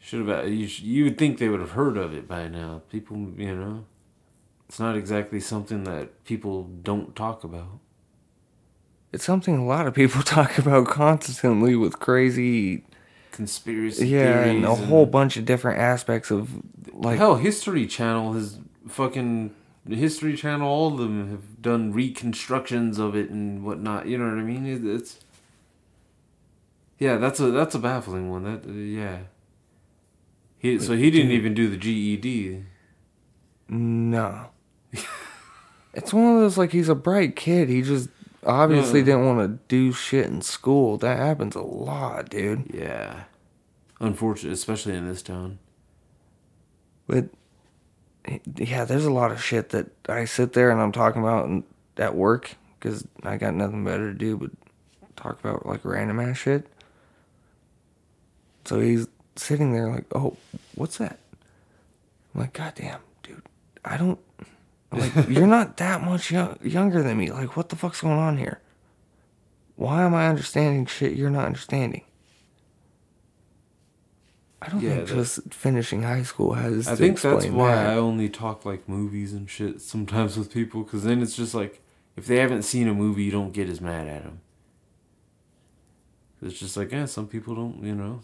Should have you you would think they would have heard of it by now. People, you know, it's not exactly something that people don't talk about. It's something a lot of people talk about constantly with crazy, Conspiracy yeah, theories and a whole bunch of different aspects of like Hell, History Channel has fucking History Channel. All of them have done reconstructions of it and whatnot. You know what I mean? It, it's yeah, that's a that's a baffling one. That uh, yeah. He so he didn't even do the GED. No. it's one of those like he's a bright kid. He just obviously Yeah. didn't want to do shit in school. That happens a lot, dude. Yeah, unfortunate, especially in this town. But yeah, there's a lot of shit that I sit there and I'm talking about in- at work because I got nothing better to do but talk about like random ass shit. So he's sitting there like, "Oh, what's that?" I'm like, "God damn, dude, I don't like you're not that much young, younger than me. Like, what the fuck's going on here? Why am I understanding shit you're not understanding?" I don't Yeah, think that- just finishing high school has. I to think that's explain why that. I only talk like movies and shit sometimes with people, because then it's just like if they haven't seen a movie, you don't get as mad at them. It's just like, yeah, some people don't, you know.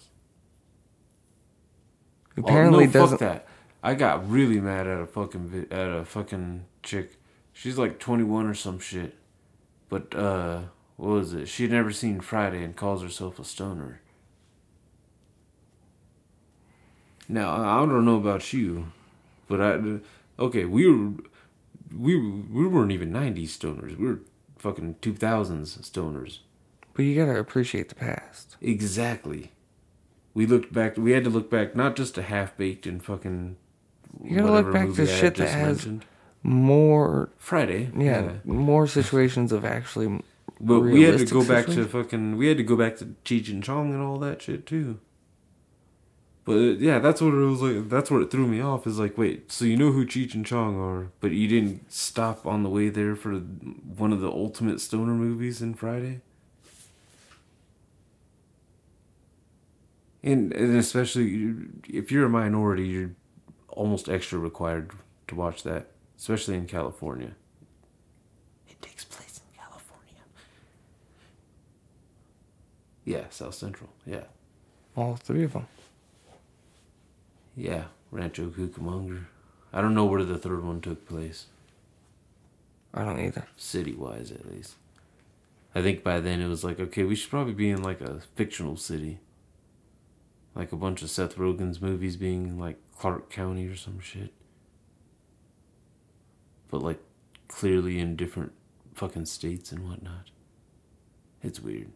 apparently oh, no, doesn't. that. I got really mad at a fucking at a fucking chick. She's like 21 or some shit. But uh what was it? She'd never seen Friday and calls herself a stoner. Now, I don't know about you, but I okay, we were we we weren't even 90s stoners. We were fucking 2000s stoners. But you gotta appreciate the past. Exactly. We looked back. We had to look back, not just to half baked and fucking. You gotta look back to shit that has mentioned. more, Friday. yeah, more situations of actually But we had to go back to fucking. We had to go back to Cheech and Chong and all that shit too. But yeah, that's what it was like. That's what it threw me off. Is like, wait, so you know who Cheech and Chong are, but you didn't stop on the way there for one of the ultimate stoner movies in Friday. And and especially if you're a minority, you're almost extra required to watch that, especially in California. It takes place in California. Yeah, South Central. Yeah. All three of them. Yeah, Rancho Cucamonga. I don't know where the third one took place, I don't either. city wise at least. I think by then it was like, okay, we should probably be in like a fictional city. Like a bunch of Seth Rogen's movies being like Clark County or some shit. But like clearly in different fucking states and whatnot. It's weird.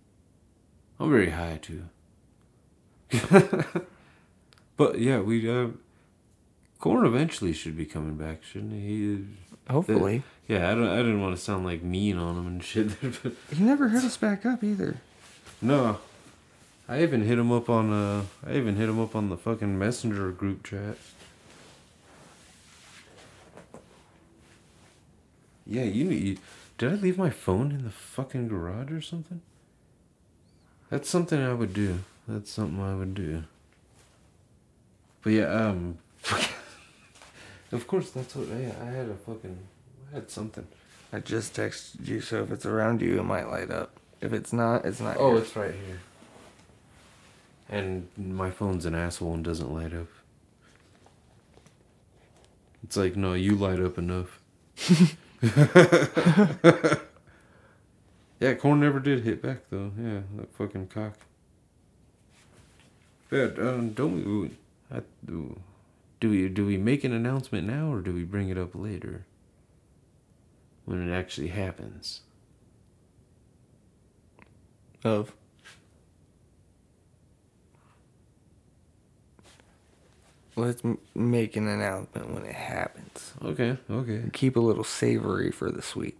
I'm very high too. but yeah, we uh Corn eventually should be coming back, shouldn't he? Hopefully. Yeah, I don't. I didn't want to sound like mean on him and shit. but He never hit us back up either. no, I even hit him up on. Uh, I even hit him up on the fucking messenger group chat. Yeah, you need. Did I leave my phone in the fucking garage or something? That's something I would do. That's something I would do. But yeah, um, of course that's what. Yeah, I had a fucking. I had something. I just texted you, so if it's around you, it might light up. If it's not, it's not. Oh, here. it's right here. And my phone's an asshole and doesn't light up. It's like, no, you light up enough. yeah, Corn never did hit back though. Yeah, that fucking cock. But um, don't we? I, do, do we do we make an announcement now or do we bring it up later? When it actually happens. of. Let's m- make an announcement when it happens. Okay, okay. Keep a little savory for the sweet.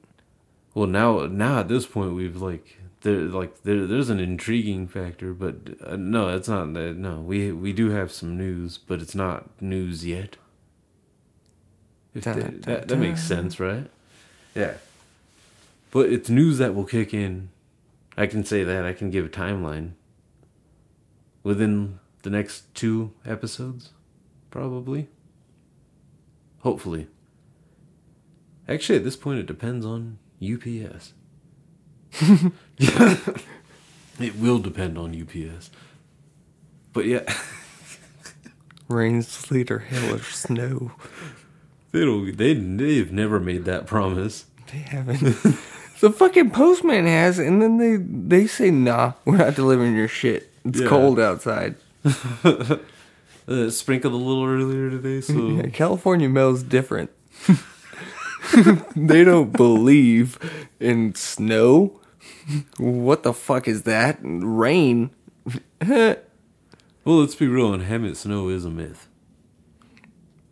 Well, now now at this point we've like there like there there's an intriguing factor, but uh, no, it's not. that no, we we do have some news, but it's not news yet. If Dun, that, dun, that that makes sense, right? Yeah. But it's news that will kick in. I can say that. I can give a timeline. Within the next two episodes, probably. Hopefully. Actually, at this point, it depends on UPS. it will depend on UPS. But yeah, Rain, sleet, or hail, or snow. they don't. They they've never made that promise. They haven't. the fucking postman has, and then they they say, "Nah, we're not delivering your shit. It's Yeah. cold outside." Uh, sprinkled a little earlier today, so Yeah, California mail's different. they don't believe in snow. What the fuck is that? Rain. well, let's be real. In Hemet, snow is a myth.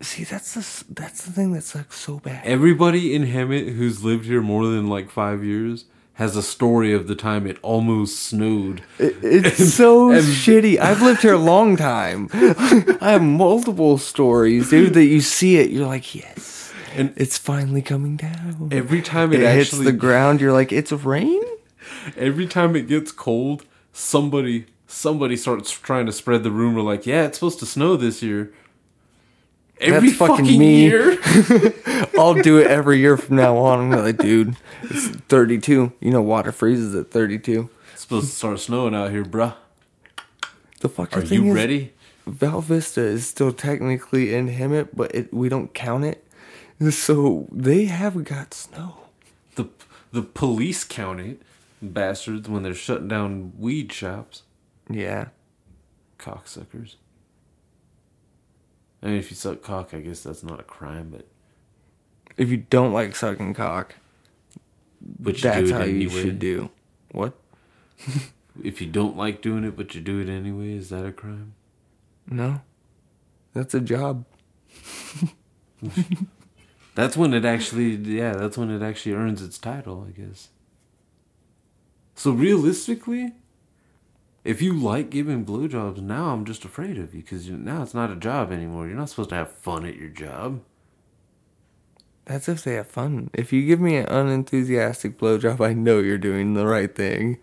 See, that's the that's the thing that sucks so bad. Everybody in Hemet who's lived here more than like five years has a story of the time it almost snowed. It- it's so and- shitty. I've lived here a long time. I have multiple stories, dude. That you see it, you're like, yes, And- it's finally coming down. Every time it, it hits the ground, you're like, it's rain. every time it gets cold, somebody somebody starts trying to spread the rumor like, yeah, it's supposed to snow this year. Every That's fucking fucking, me. year. I'll do it every year from now on. I'm like, dude, it's 32. You know, water freezes at 32. it's supposed to start snowing out here, bruh. The fucking Are thing you is, ready? Valle Vista is still technically in Hemet, but it, we don't count it. So they have got snow. The the police count it, bastards, when they're shutting down weed shops. Yeah. Cocksuckers. I mean, if you suck cock, I guess that's not a crime, but If you don't like sucking cock, but that's how anyway. you should do. What? If you don't like doing it, but you do it anyway, is that a crime? No. That's a job. That's when it actually, yeah, that's when it actually earns its title, I guess. So realistically, if you like giving blowjobs, now I'm just afraid of you because now it's not a job anymore. You're not supposed to have fun at your job. That's if they have fun. If you give me an unenthusiastic blowjob, I know you're doing the right thing.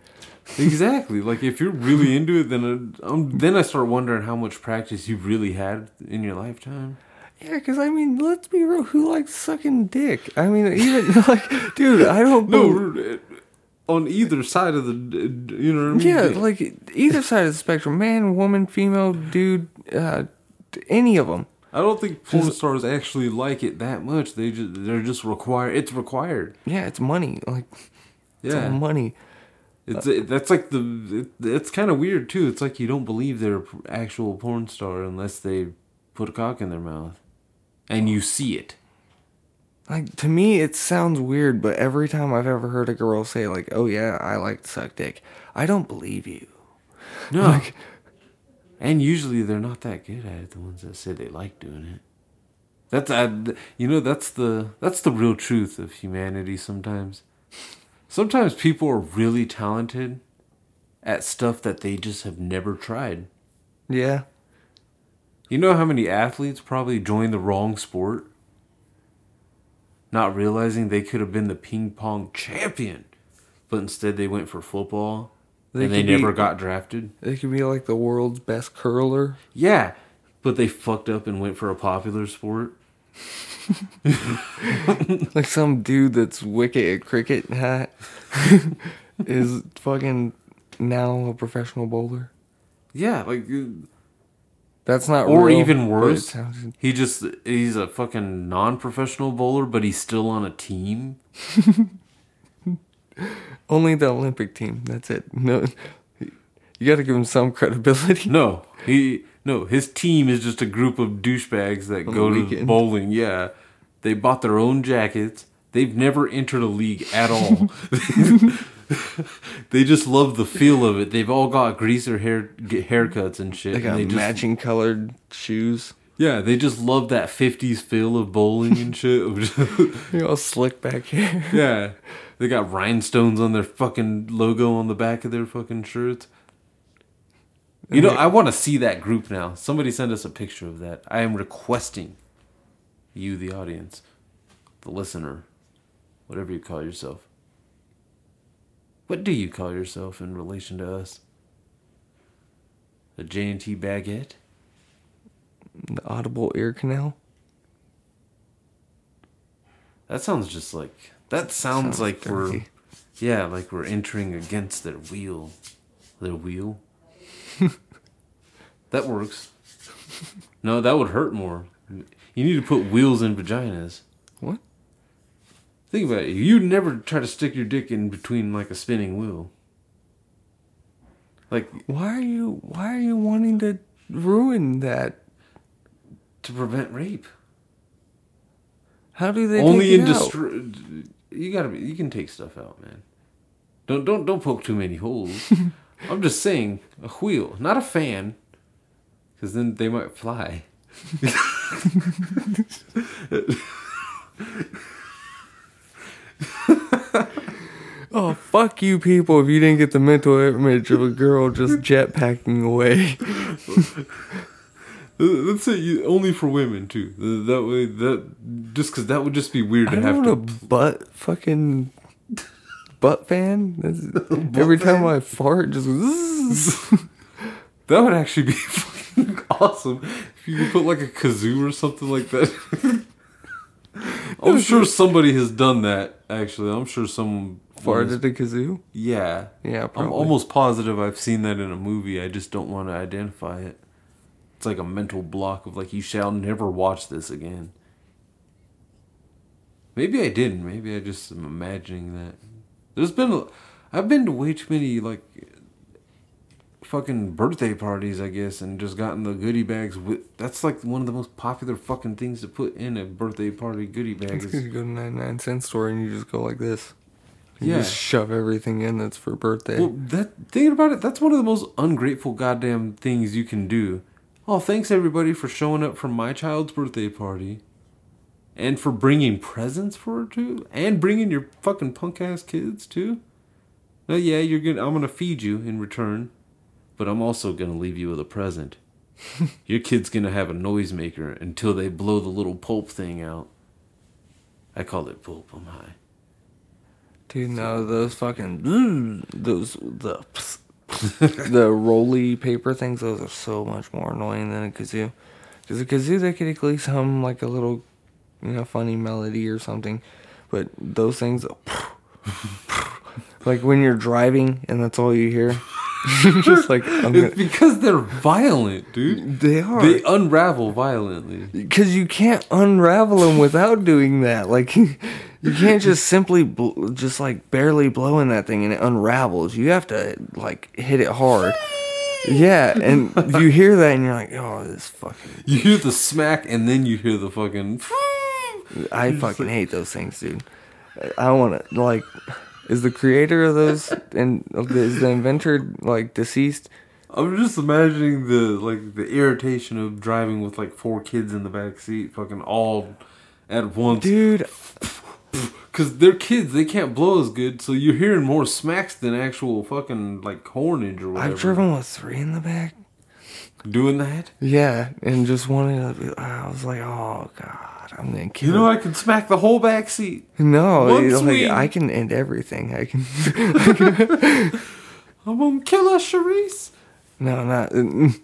Exactly. like if you're really into it, then uh, um, then I start wondering how much practice you've really had in your lifetime. Yeah, because I mean, let's be real. Who likes sucking dick? I mean, even like, dude, I don't. No, on either side of the, uh, you know what I mean? yeah, like either side of the spectrum, man, woman, female, dude, uh, any of them. I don't think porn stars actually like it that much. They just they're just required. It's required. Yeah, it's money. Like, it's Yeah, money. it's it, that's like the. It, it's kind of weird too. It's like you don't believe they're actual porn star unless they put a cock in their mouth, and you see it. Like to me, it sounds weird, but every time I've ever heard a girl say like, "Oh yeah, I like to suck dick," I don't believe you. No. and usually they're not that good at it. The ones that say they like doing it. That's I, you know that's the that's the real truth of humanity. Sometimes, sometimes people are really talented at stuff that they just have never tried. Yeah, You know how many athletes probably joined the wrong sport, not realizing they could have been the ping pong champion, but instead they went for football, They and they could be- never got drafted. they could be like the world's best curler. Yeah, but they fucked up and went for a popular sport. Like some dude that's wicked at cricket hat is fucking now a professional bowler. Yeah, like, That's not or real, even worse, he just he's a fucking non-professional bowler, but he's still on a team. only the Olympic team. That's it. No, you got to give him some credibility. No, he no, his team is just a group of douchebags that On go to bowling. Yeah, they bought their own jackets. They've never entered a league at all. they just love the feel of it. They've all got greaser hair haircuts and shit. They and got they just- matching colored shoes. Yeah, they just love that '50s feel of bowling and shit. just- They're all slick back here. yeah, they got rhinestones on their fucking logo on the back of their fucking shirts. You know, I want to see that group now. Somebody send us a picture of that. I am requesting you, the audience, the listener, whatever you call yourself. What do you call yourself in relation to us? A J&T baguette? The audible ear canal. That sounds just like that sounds, Sounds like we're yeah, like we're entering against their wheel. Their wheel. that works. No, that would hurt more. You need to put wheels in vaginas. What? Think about it. You'd never try to stick your dick in between like a spinning wheel. Like Why are you? Why are you wanting to ruin that? to prevent rape. How do they Only in out? You gotta be. You can take stuff out, man. Don't don't don't poke too many holes. I'm just saying a wheel, not a fan, because then they might fly. Oh fuck you people! If you didn't get the mental image of a girl just jetpacking away. Let's say you, only for women too. That way, that just because that would just be weird I to have don't to. a butt fucking butt fan. That's, every time I fart, just That would actually be fucking awesome if you could put like a kazoo or something like that. I'm sure somebody has done that. Actually, I'm sure someone farted a kazoo. Yeah, Yeah, I'm almost positive I've seen that in a movie. I just don't want to identify it. It's like a mental block of like you shall never watch this again. Maybe I didn't. Maybe I just am imagining that. There's been, a- I've been to way too many like fucking birthday parties, I guess, and just gotten the goodie bags. With that's like one of the most popular fucking things to put in a birthday party goodie bag. It's 'cause Is, you go to 99 cent store and you just go like this. You Yeah. just shove everything in that's for birthday. Well, that thinking about it, that's one of the most ungrateful goddamn things you can do. Oh, thanks everybody for showing up for my child's birthday party, and for bringing presents for her too, and bringing your fucking punk ass kids too. Oh yeah, you're gonna. I'm gonna feed you in return, but I'm also gonna leave you with a present. Your kid's gonna have a noisemaker until they blow the little pulp thing out. I call it pulp. I'm high. Dude, no, those fucking those the the roly paper things. Those are so much more annoying than a kazoo. Because a kazoo, they could at least hum like a little, you know, funny melody or something. But those things, like when you're driving and that's all you hear, just like gonna, because they're violent, dude. they are. They unravel violently. Because you can't unravel them without doing that. Like, you can't just simply, bl- just like barely blow in that thing and it unravels. You have to, like, hit it hard. Yeah, and you hear that and you're like, oh, this fucking. You hear the smack and then you hear the fucking. I fucking hate those things, dude. I want to, like, is the creator of those and is the inventor, like, deceased? I'm just imagining the like the irritation of driving with like four kids in the back seat, fucking all at once. Dude, Cause they're kids, they can't blow as good, so you're hearing more smacks than actual fucking like hornage or whatever. I've driven with three in the back. Doing that. Yeah, and just wanted to, I was like, oh, God, I'm to kill You know, I can smack the whole back seat. No, it's like swing. I can end everything. I can. I'm gonna kill us, Charisse. no, not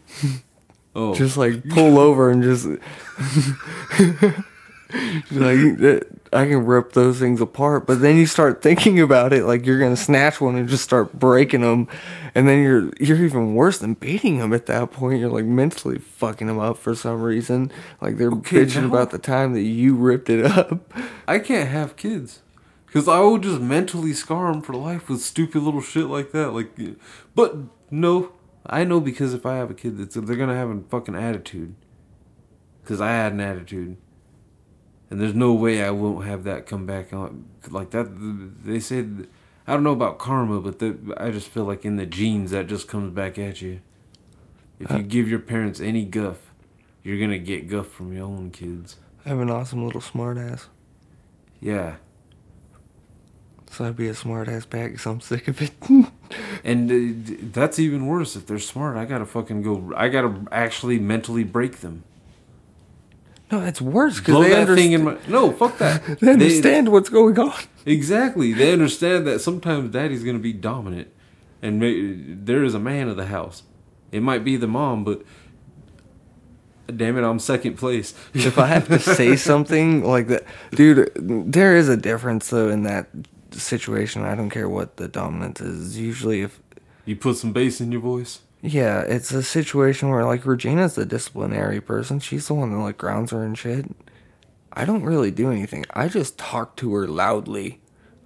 Oh, just like pull over and just like that- I can rip those things apart. But then you start thinking about it, like you're gonna snatch one and just start breaking them, and then you're you're even worse than beating them at that point. You're like mentally fucking them up for some reason. Like they're Okay, bitching now- about the time that you ripped it up. I can't have kids. Cause I will just mentally scar them for life with stupid little shit like that. Like, but no, I know because if I have a kid, it's, they're gonna have a fucking attitude. Cause I had an attitude, and there's no way I won't have that come back on like that. They said, I don't know about karma, but the, I just feel like in the genes that just comes back at you. If you give your parents any guff, you're gonna get guff from your own kids. I have an awesome little smartass. Yeah. So I'd be a smartass back because I'm sick of it. And uh, that's even worse. If they're smart, I gotta fucking go. I gotta actually mentally break them. No, that's worse because Blow they, that thing in my. No, fuck that. they understand what's going on. exactly. They understand that sometimes daddy's gonna be dominant, and may, there is a man of the house. It might be the mom, but damn it, I'm second place. If I have to say something like that, dude, there is a difference though in that situation. I don't care what the dominance is. Usually, if you put some bass in your voice. Yeah, it's a situation where like Regina's the disciplinary person. She's the one that like grounds her and shit. I don't really do anything. I just talk to her loudly.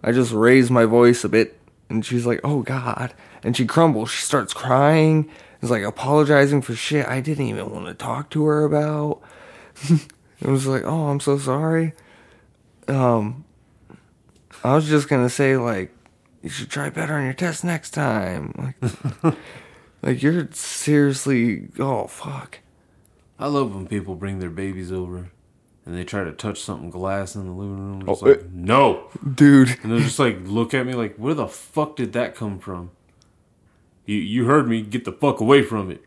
I just raise my voice a bit, and she's like, "Oh God!" And she crumbles. She starts crying. It's like apologizing for shit I didn't even want to talk to her about. it was like, "Oh, I'm so sorry." Um, I was just gonna say like, you should try better on your test next time. Like, like you're seriously. Oh fuck. I love when people bring their babies over, and they try to touch something glass in the living room. Just Oh, like, it- no. Dude. And they're just like, look at me like, where the fuck did that come from? You you heard me. Get the fuck away from it.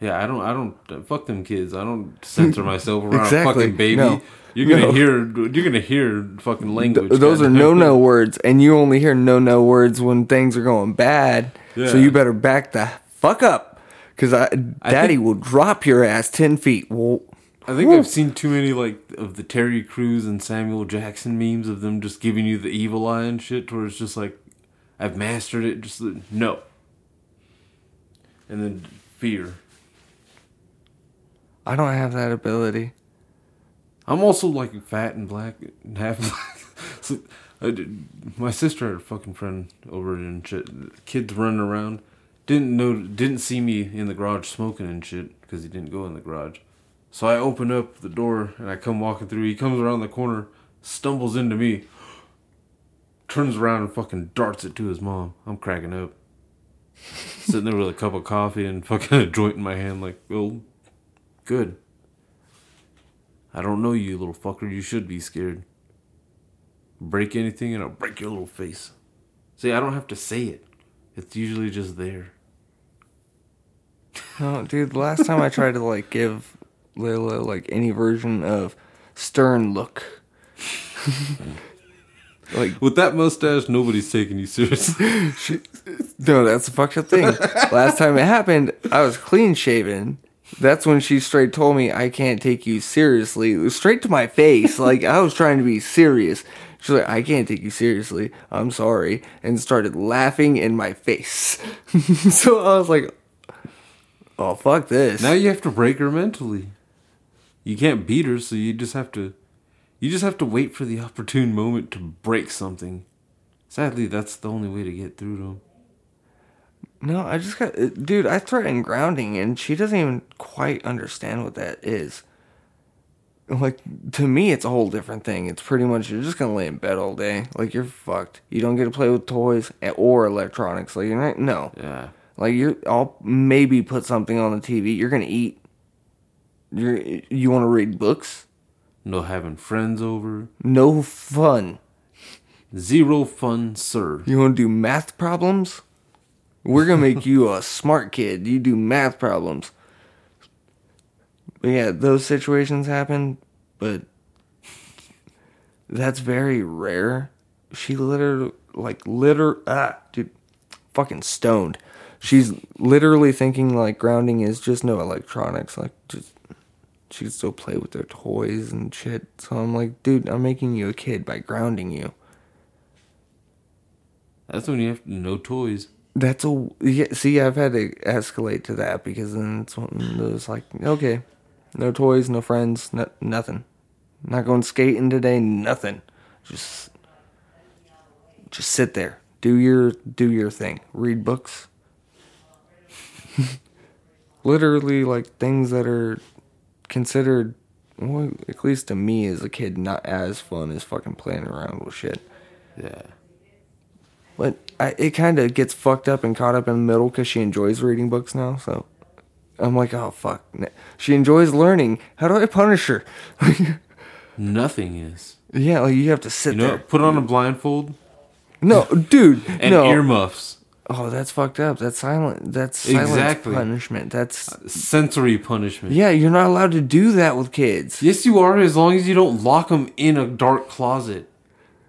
Yeah, I don't. I don't. Fuck them kids. I don't censor myself around Exactly. a fucking baby. No. You're gonna No. hear. You're gonna hear fucking language. Th- those are no no words, and you only hear no no words when things are going bad. So you better back the fuck up, because I, daddy think- will drop your ass ten feet. Well, I think I've seen too many like of the Terry Crews and Samuel Jackson memes of them just giving you the evil eye and shit, where it's just like, I've mastered it. Just no. And then fear. I don't have that ability. I'm also like fat and black and half black. so, I did, my sister had a fucking friend over and shit. Kids running around. Didn't know, didn't see me in the garage smoking and shit because he didn't go in the garage. So I open up the door and I come walking through. He comes around the corner, stumbles into me, turns around and fucking darts it to his mom. I'm cracking up. Sitting there with a cup of coffee and fucking a joint in my hand, like, well, good. I don't know you, little fucker. You should be scared. Break anything and I'll break your little face. See, I don't have to say it. It's usually just there. No, dude, the last time I tried to like give Layla like any version of stern look. like With that mustache, nobody's taking you seriously. no, that's the fucked up thing. last time it happened, I was clean shaven. That's when she straight told me I can't take you seriously. It was straight to my face. Like I was trying to be serious. She's like, I can't take you seriously. I'm sorry. And started laughing in my face. so I was like, Oh fuck this. now you have to break her mentally. You can't beat her, so you just have to. You just have to wait for the opportune moment to break something. Sadly, that's the only way to get through to them. No, I just got, dude. I threatened grounding, and she doesn't even quite understand what that is. Like to me, it's a whole different thing. It's pretty much you're just gonna lay in bed all day. Like you're fucked. You don't get to play with toys or electronics. Like you're not. No. Yeah. Like you're. I'll maybe put something on the TV. You're gonna eat. You're. You want to read books? No having friends over. No fun. Zero fun, sir. You want to do math problems? We're gonna make you a smart kid. You do math problems. But yeah, those situations happen, but that's very rare. She literally, like, liter, ah, dude, fucking stoned. She's literally thinking like grounding is just no electronics. Like, just she can still play with their toys and shit. So I'm like, dude, I'm making you a kid by grounding you. That's when you have no toys. That's a yeah. See, I've had to escalate to that because then it's one of those like, okay, no toys, no friends, no, nothing. Not going skating today. Nothing. Just, just sit there. Do your do your thing. Read books. Literally, like things that are considered, well, at least to me as a kid, not as fun as fucking playing around with shit. Yeah. But I, it kind of gets fucked up and caught up in the middle because she enjoys reading books now. So I'm like, oh fuck, she enjoys learning. How do I punish her? Nothing is. yeah, like you have to sit You know, there. put on a blindfold No, dude, and no. earmuffs. oh, that's fucked up. That's silent. That's silent Exactly. punishment. That's uh, Sensory punishment. yeah. You're not allowed to do that with kids. Yes, you are, as long as you don't lock them in a dark closet.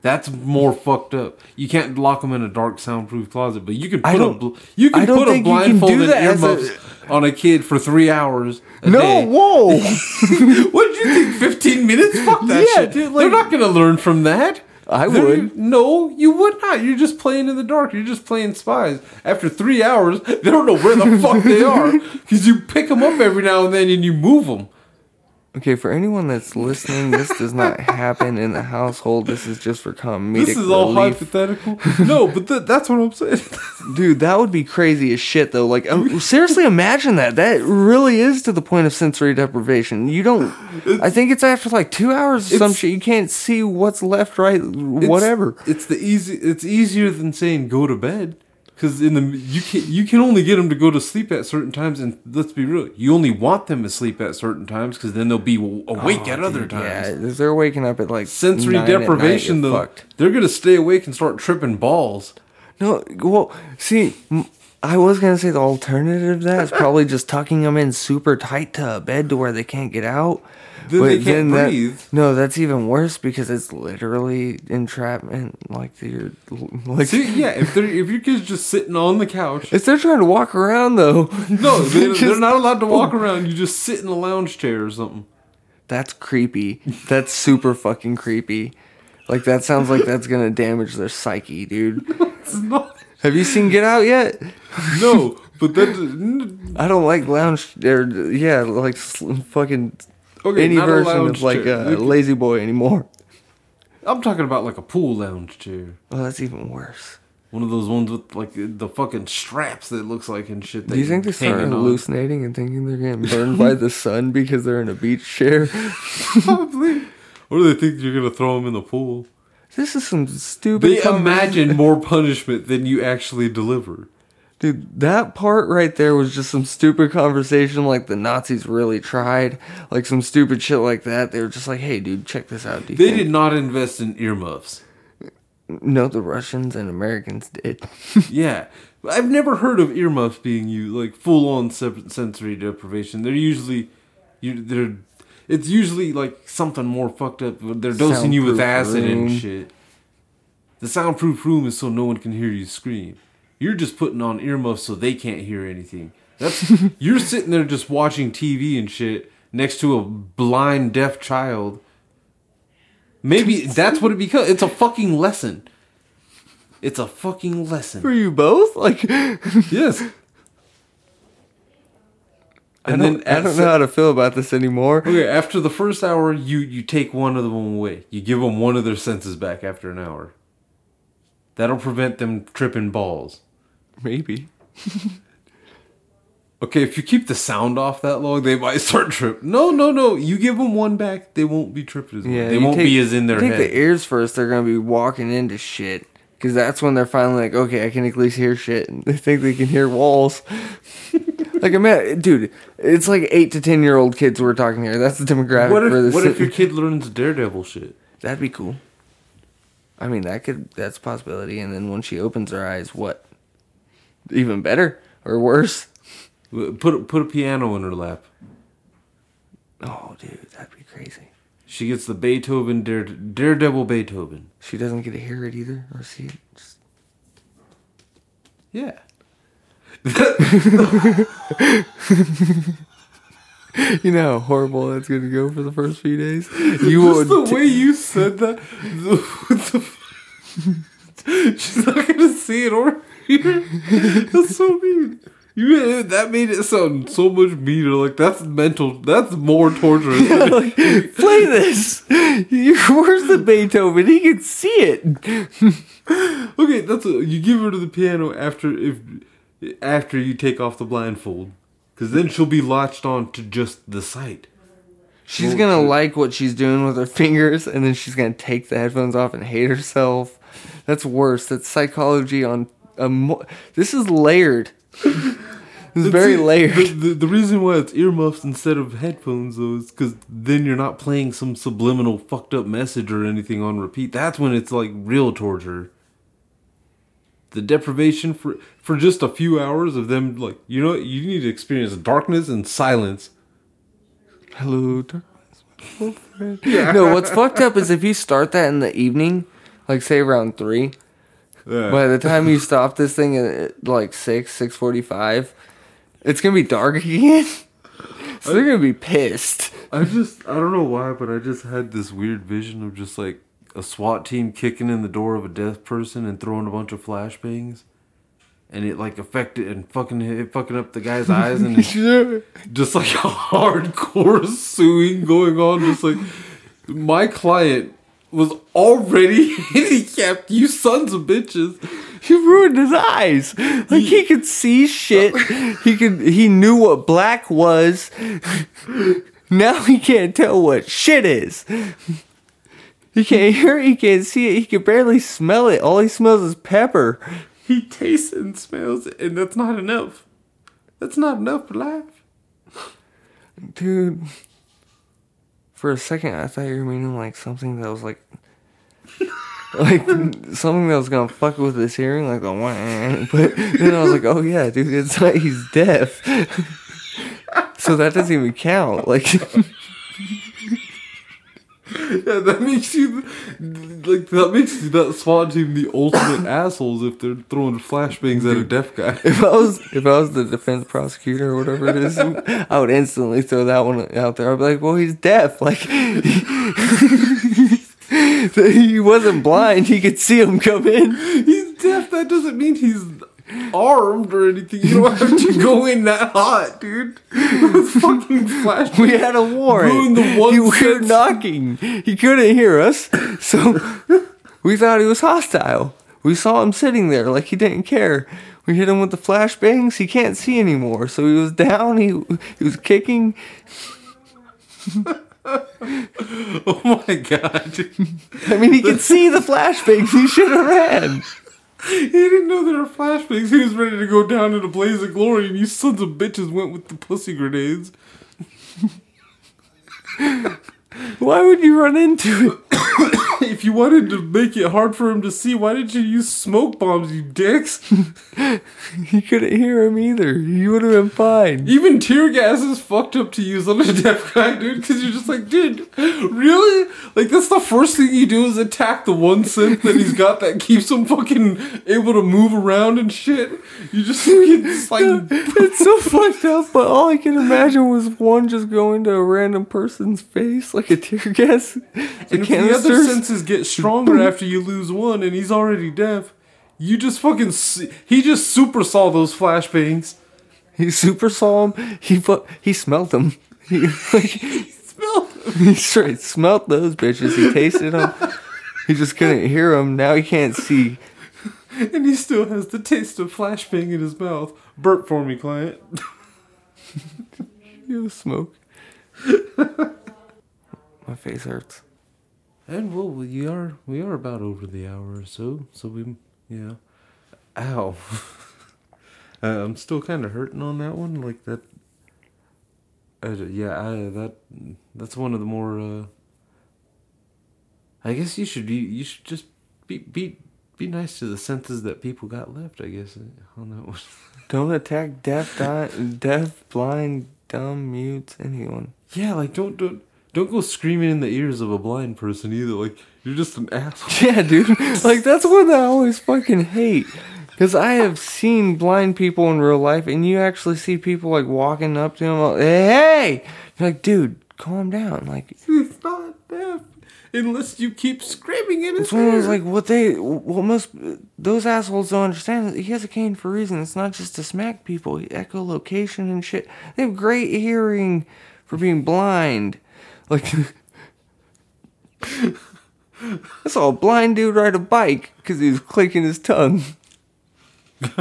That's more fucked up. You can't lock them in a dark, soundproof closet, but you could put a bl- you don't put a can blindfold and that a- on a kid for three hours. A No, day. whoa. What'd you think? Fifteen minutes? Fuck that Yeah, shit. dude, They're not gonna learn from that. I They're- would. No, you would not. You're just playing in the dark. You're just playing spies. After three hours, they don't know where the fuck they are because you pick them up every now and then and you move them. Okay, for anyone that's listening, this does not happen in the household. This is just for comedic This is all relief. hypothetical. no, but th- that's what I'm saying. Dude, that would be crazy as shit though. Like, um, seriously, imagine that. That really is to the point of sensory deprivation. You don't. I think it's after like two hours or some shit. You can't see what's left, right, whatever. It's, it's the easy. It's easier than saying go to bed. Because in the you can you can only get them to go to sleep at certain times, and let's be real, you only want them to sleep at certain times because then they'll be awake at oh, other times. Yeah, if they're waking up at like Sensory night, deprivation, you're though, fucked. they're gonna stay awake and start tripping balls. No, well, see, I was gonna say the alternative to that is probably just tucking them in super tight to a bed to where they can't get out. Then they can't that- breathe. no, that's even worse because it's literally entrapment. Like you're like See, yeah, if they're if your kid's just sitting on the couch, if they're trying to walk around though, no, they, they're not allowed to walk around. You just sit in a lounge chair or something. That's creepy. That's super fucking creepy. Like that sounds like that's gonna damage their psyche, dude. Not. Have you seen Get Out yet? No, but that I don't like lounge or yeah, like fucking Okay, any version of like chair. a La-Z-Boy anymore. I'm talking about like a pool lounge chair. Oh, that's even worse. One of those ones with like the fucking straps that looks like and shit. Do you think they start hanging on. hallucinating and thinking they're getting burned by the sun because they're in a beach chair? Probably. Or do they think you're gonna throw them in the pool? This is some stupid. They imagine more punishment than you actually deliver. Dude, that part right there was just some stupid conversation like the Nazis really tried. Like some stupid shit like that. They were just like, hey, dude, check this out. They think- did not invest in earmuffs. No, the Russians and Americans did. Yeah, I've never heard of earmuffs being used like full on sensory deprivation. They're usually, you they're, it's usually like something more fucked up. They're dosing you with acid room. and shit. The soundproof room is so no one can hear you scream. You're just putting on earmuffs so they can't hear anything. That's you're sitting there just watching TV and shit next to a blind deaf child. Maybe that's what it becomes. It's a fucking lesson. It's a fucking lesson. For you both? Like, Yes. I don't, I don't know how to feel about this anymore. Okay, after the first hour, you you take one of them away. You give them one of their senses back after an hour. That'll prevent them tripping balls. Maybe. Okay, if you keep the sound off that long, they might start tripping. No, no, no. You give them one back, they won't be tripping as much. Yeah, they won't take- be as in their you take head. the ears first. They're gonna be walking into shit because that's when they're finally like, okay, I can at least hear shit. And they think they can hear walls. like, a man, dude, it's like eight to ten year old kids we're talking here. That's the demographic what for if this. what if your kid learns Daredevil shit? That'd be cool. I mean, that could that's a possibility. And then when she opens her eyes, what? Even better or worse? Put put a piano in her lap. Oh, dude, that'd be crazy. She gets the Beethoven Dare, Daredevil Beethoven. She doesn't get to hear it either or see it. Just- Yeah. You know how horrible that's gonna go for the first few days. You Just the way you said that. the- She's not gonna see it or. That's so mean. You eh, that made it sound so much meaner. Like that's mental. That's more torturous. like, play this. Where's the Beethoven? He can see it. okay, that's a, you give her to the piano after if after you take off the blindfold, because then she'll be latched on to just the sight. She's gonna like what she's doing with her fingers, and then she's gonna take the headphones off and hate herself. That's worse. That's psychology on a. Mo- this is layered. This is very layered. The, the, the reason why it's earmuffs instead of headphones, though, is because then you're not playing some subliminal fucked up message or anything on repeat. That's when it's like real torture. The deprivation for for just a few hours of them, like you know, you need to experience darkness and silence. Hello, darkness, my old friend. No, what's fucked up is if you start that in the evening, like say around three. By the time you stop this thing at like six, six forty-five, it's gonna be dark again. So they're gonna be pissed. I just I don't know why, but I just had this weird vision of just like a SWAT team kicking in the door of a deaf person and throwing a bunch of flashbangs. And it like affected and fucking it fucking up the guy's eyes and just like a hardcore suing going on. Just like my client was already handicapped. You sons of bitches. He ruined his eyes. Like he could see shit. He could. He knew what black was. Now he can't tell what shit is. He can't hear it. He can't see it. He can barely smell it. All he smells is pepper. He tastes and smells it, and that's not enough. That's not enough for life. Dude. For a second, I thought you were meaning like something that was like. like something that was gonna fuck with his hearing, like the wah. But then I was like, oh yeah, dude, it's like he's deaf. so that doesn't even count. Like. Yeah, that makes you like that makes that SWAT team the ultimate assholes if they're throwing flashbangs at a deaf guy. If I was if I was the defense prosecutor or whatever it is, I would instantly throw that one out there. I'd be like, "Well, he's deaf. Like he wasn't blind. He could see him come in." He's deaf. That doesn't mean he's armed or anything. You don't have to go in that hot, dude. Fucking flashbangs. We had a warrant. Ruined the one He- we were knocking. He couldn't hear us, so we thought he was hostile. We saw him sitting there like he didn't care. We hit him with the flashbangs. He can't see anymore, so he was down. He he was kicking. Oh my god. I mean, he could see the flashbangs. He should have ran. He didn't know there were flashbangs. He was ready to go down in a blaze of glory, and you sons of bitches went with the pussy grenades. Why would you run into it? if you wanted to make it hard for him to see, why didn't you use smoke bombs, you dicks? He couldn't hear him either. You would have been fine. Even tear gas is fucked up to use on a deaf guy, dude, because you're just like, dude, really? Like, that's the first thing you do is attack the one synth that he's got that keeps him fucking able to move around and shit. You just fucking, just like, it's so fucked up, but all I can imagine was one just going to a random person's face like a tear gas. And the other canisters. Senses get stronger after you lose one and he's already deaf, you just fucking, s- he just super saw those flashbangs. He super saw him. He fu- he smelt them. He like Smell he straight smelt those bitches. He tasted them. He just couldn't hear them. Now he can't see. And he still has the taste of flashbang in his mouth. Burp for me, client. You smoke. My face hurts. And well, we are we are about over the hour or so. So we, yeah. Ow. uh, I'm still kind of hurting on that one. Like that. Uh, yeah, I, that that's one of the more. Uh, I guess you should be. You should just be be be nice to the senses that people got left. I guess on that one. Don't attack deaf, di- deaf, blind, dumb, mutes, anyone. Yeah, like don't don't don't go screaming in the ears of a blind person either. Like you're just an asshole. Yeah, dude. Like that's what I always fucking hate. Cause I have seen blind people in real life, and you actually see people like walking up to them, like, hey, you're like, dude, calm down. Like He's not deaf unless you keep screaming in his it's one of those like what they, what most those assholes don't understand. is He has a cane for a reason. It's not just to smack people. Echolocation and shit. They have great hearing for being blind. Like. I saw a blind dude ride a bike because he was clicking his tongue.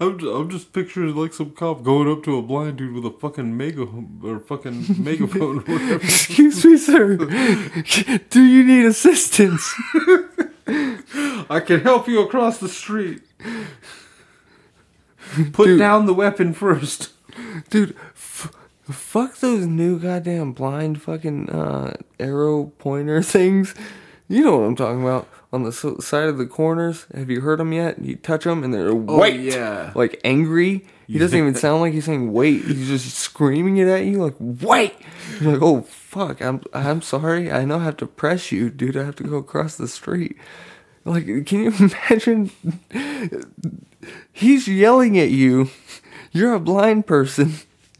I'm just, I'm just picturing like some cop going up to a blind dude with a fucking mega or fucking megaphone or whatever. Excuse me, sir. Do you need assistance? I can help you across the street. Put Dude. down the weapon first. Dude, fuck those new goddamn blind fucking uh, arrow pointer things. You know what I'm talking about. On the side of the corners. Have you heard them yet? You touch them and they're wait. yeah. Like angry. He doesn't even sound like he's saying wait. He's just screaming it at you like wait. You're like, oh fuck. I'm I'm sorry. I know I have to press you, dude. I have to go across the street. Like, can you imagine? He's yelling at you. You're a blind person.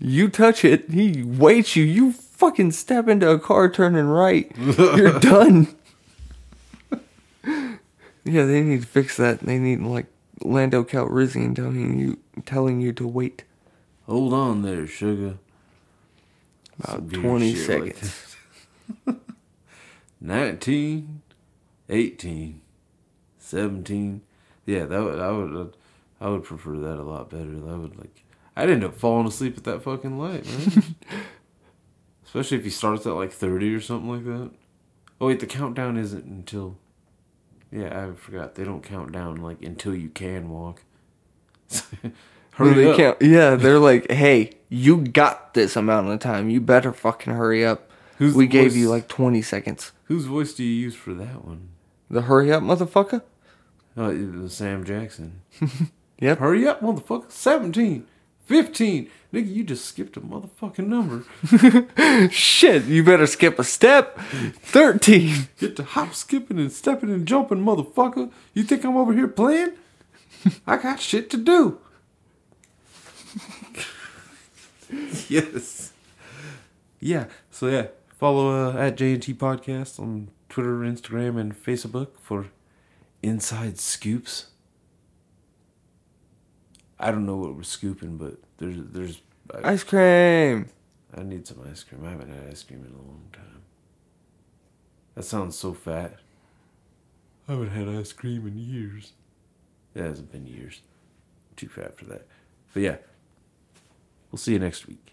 You touch it. He waits you. You fucking step into a car turning right. You're done. yeah, they need to fix that. They need like Lando Calrissian telling you telling you to wait Hold on there, sugar. about Some 20 shit like seconds. that. 19, 18, 17. Yeah, that would I would I would prefer that a lot better. That would like I'd end up falling asleep at that fucking light, man. Especially if he starts at like 30 or something like that. Oh wait, the countdown isn't until Yeah, I forgot. They don't count down like until you can walk. Hurry they up. can't- yeah, they're like, hey, you got this amount of time. You better fucking hurry up. Who's we gave voice? you like 20 seconds. Whose voice do you use for that one? The hurry up, motherfucker? Uh, oh, it was Sam Jackson. Yep. Hurry up, motherfucker. 17, 15. Nigga, you just skipped a motherfucking number. Shit, you better skip a step. 13. Get to hop, skipping, and stepping and jumping, motherfucker. You think I'm over here playing? I got shit to do. yes. Yeah. So yeah, follow uh, at JNT Podcast on Twitter, Instagram, and Facebook for inside scoops. I don't know what we're scooping, but there's there's I, Ice cream. I need some ice cream. I haven't had ice cream in a long time. That sounds so fat. I haven't had ice cream in years. It hasn't been years. too fat for that. But yeah, we'll see you next week.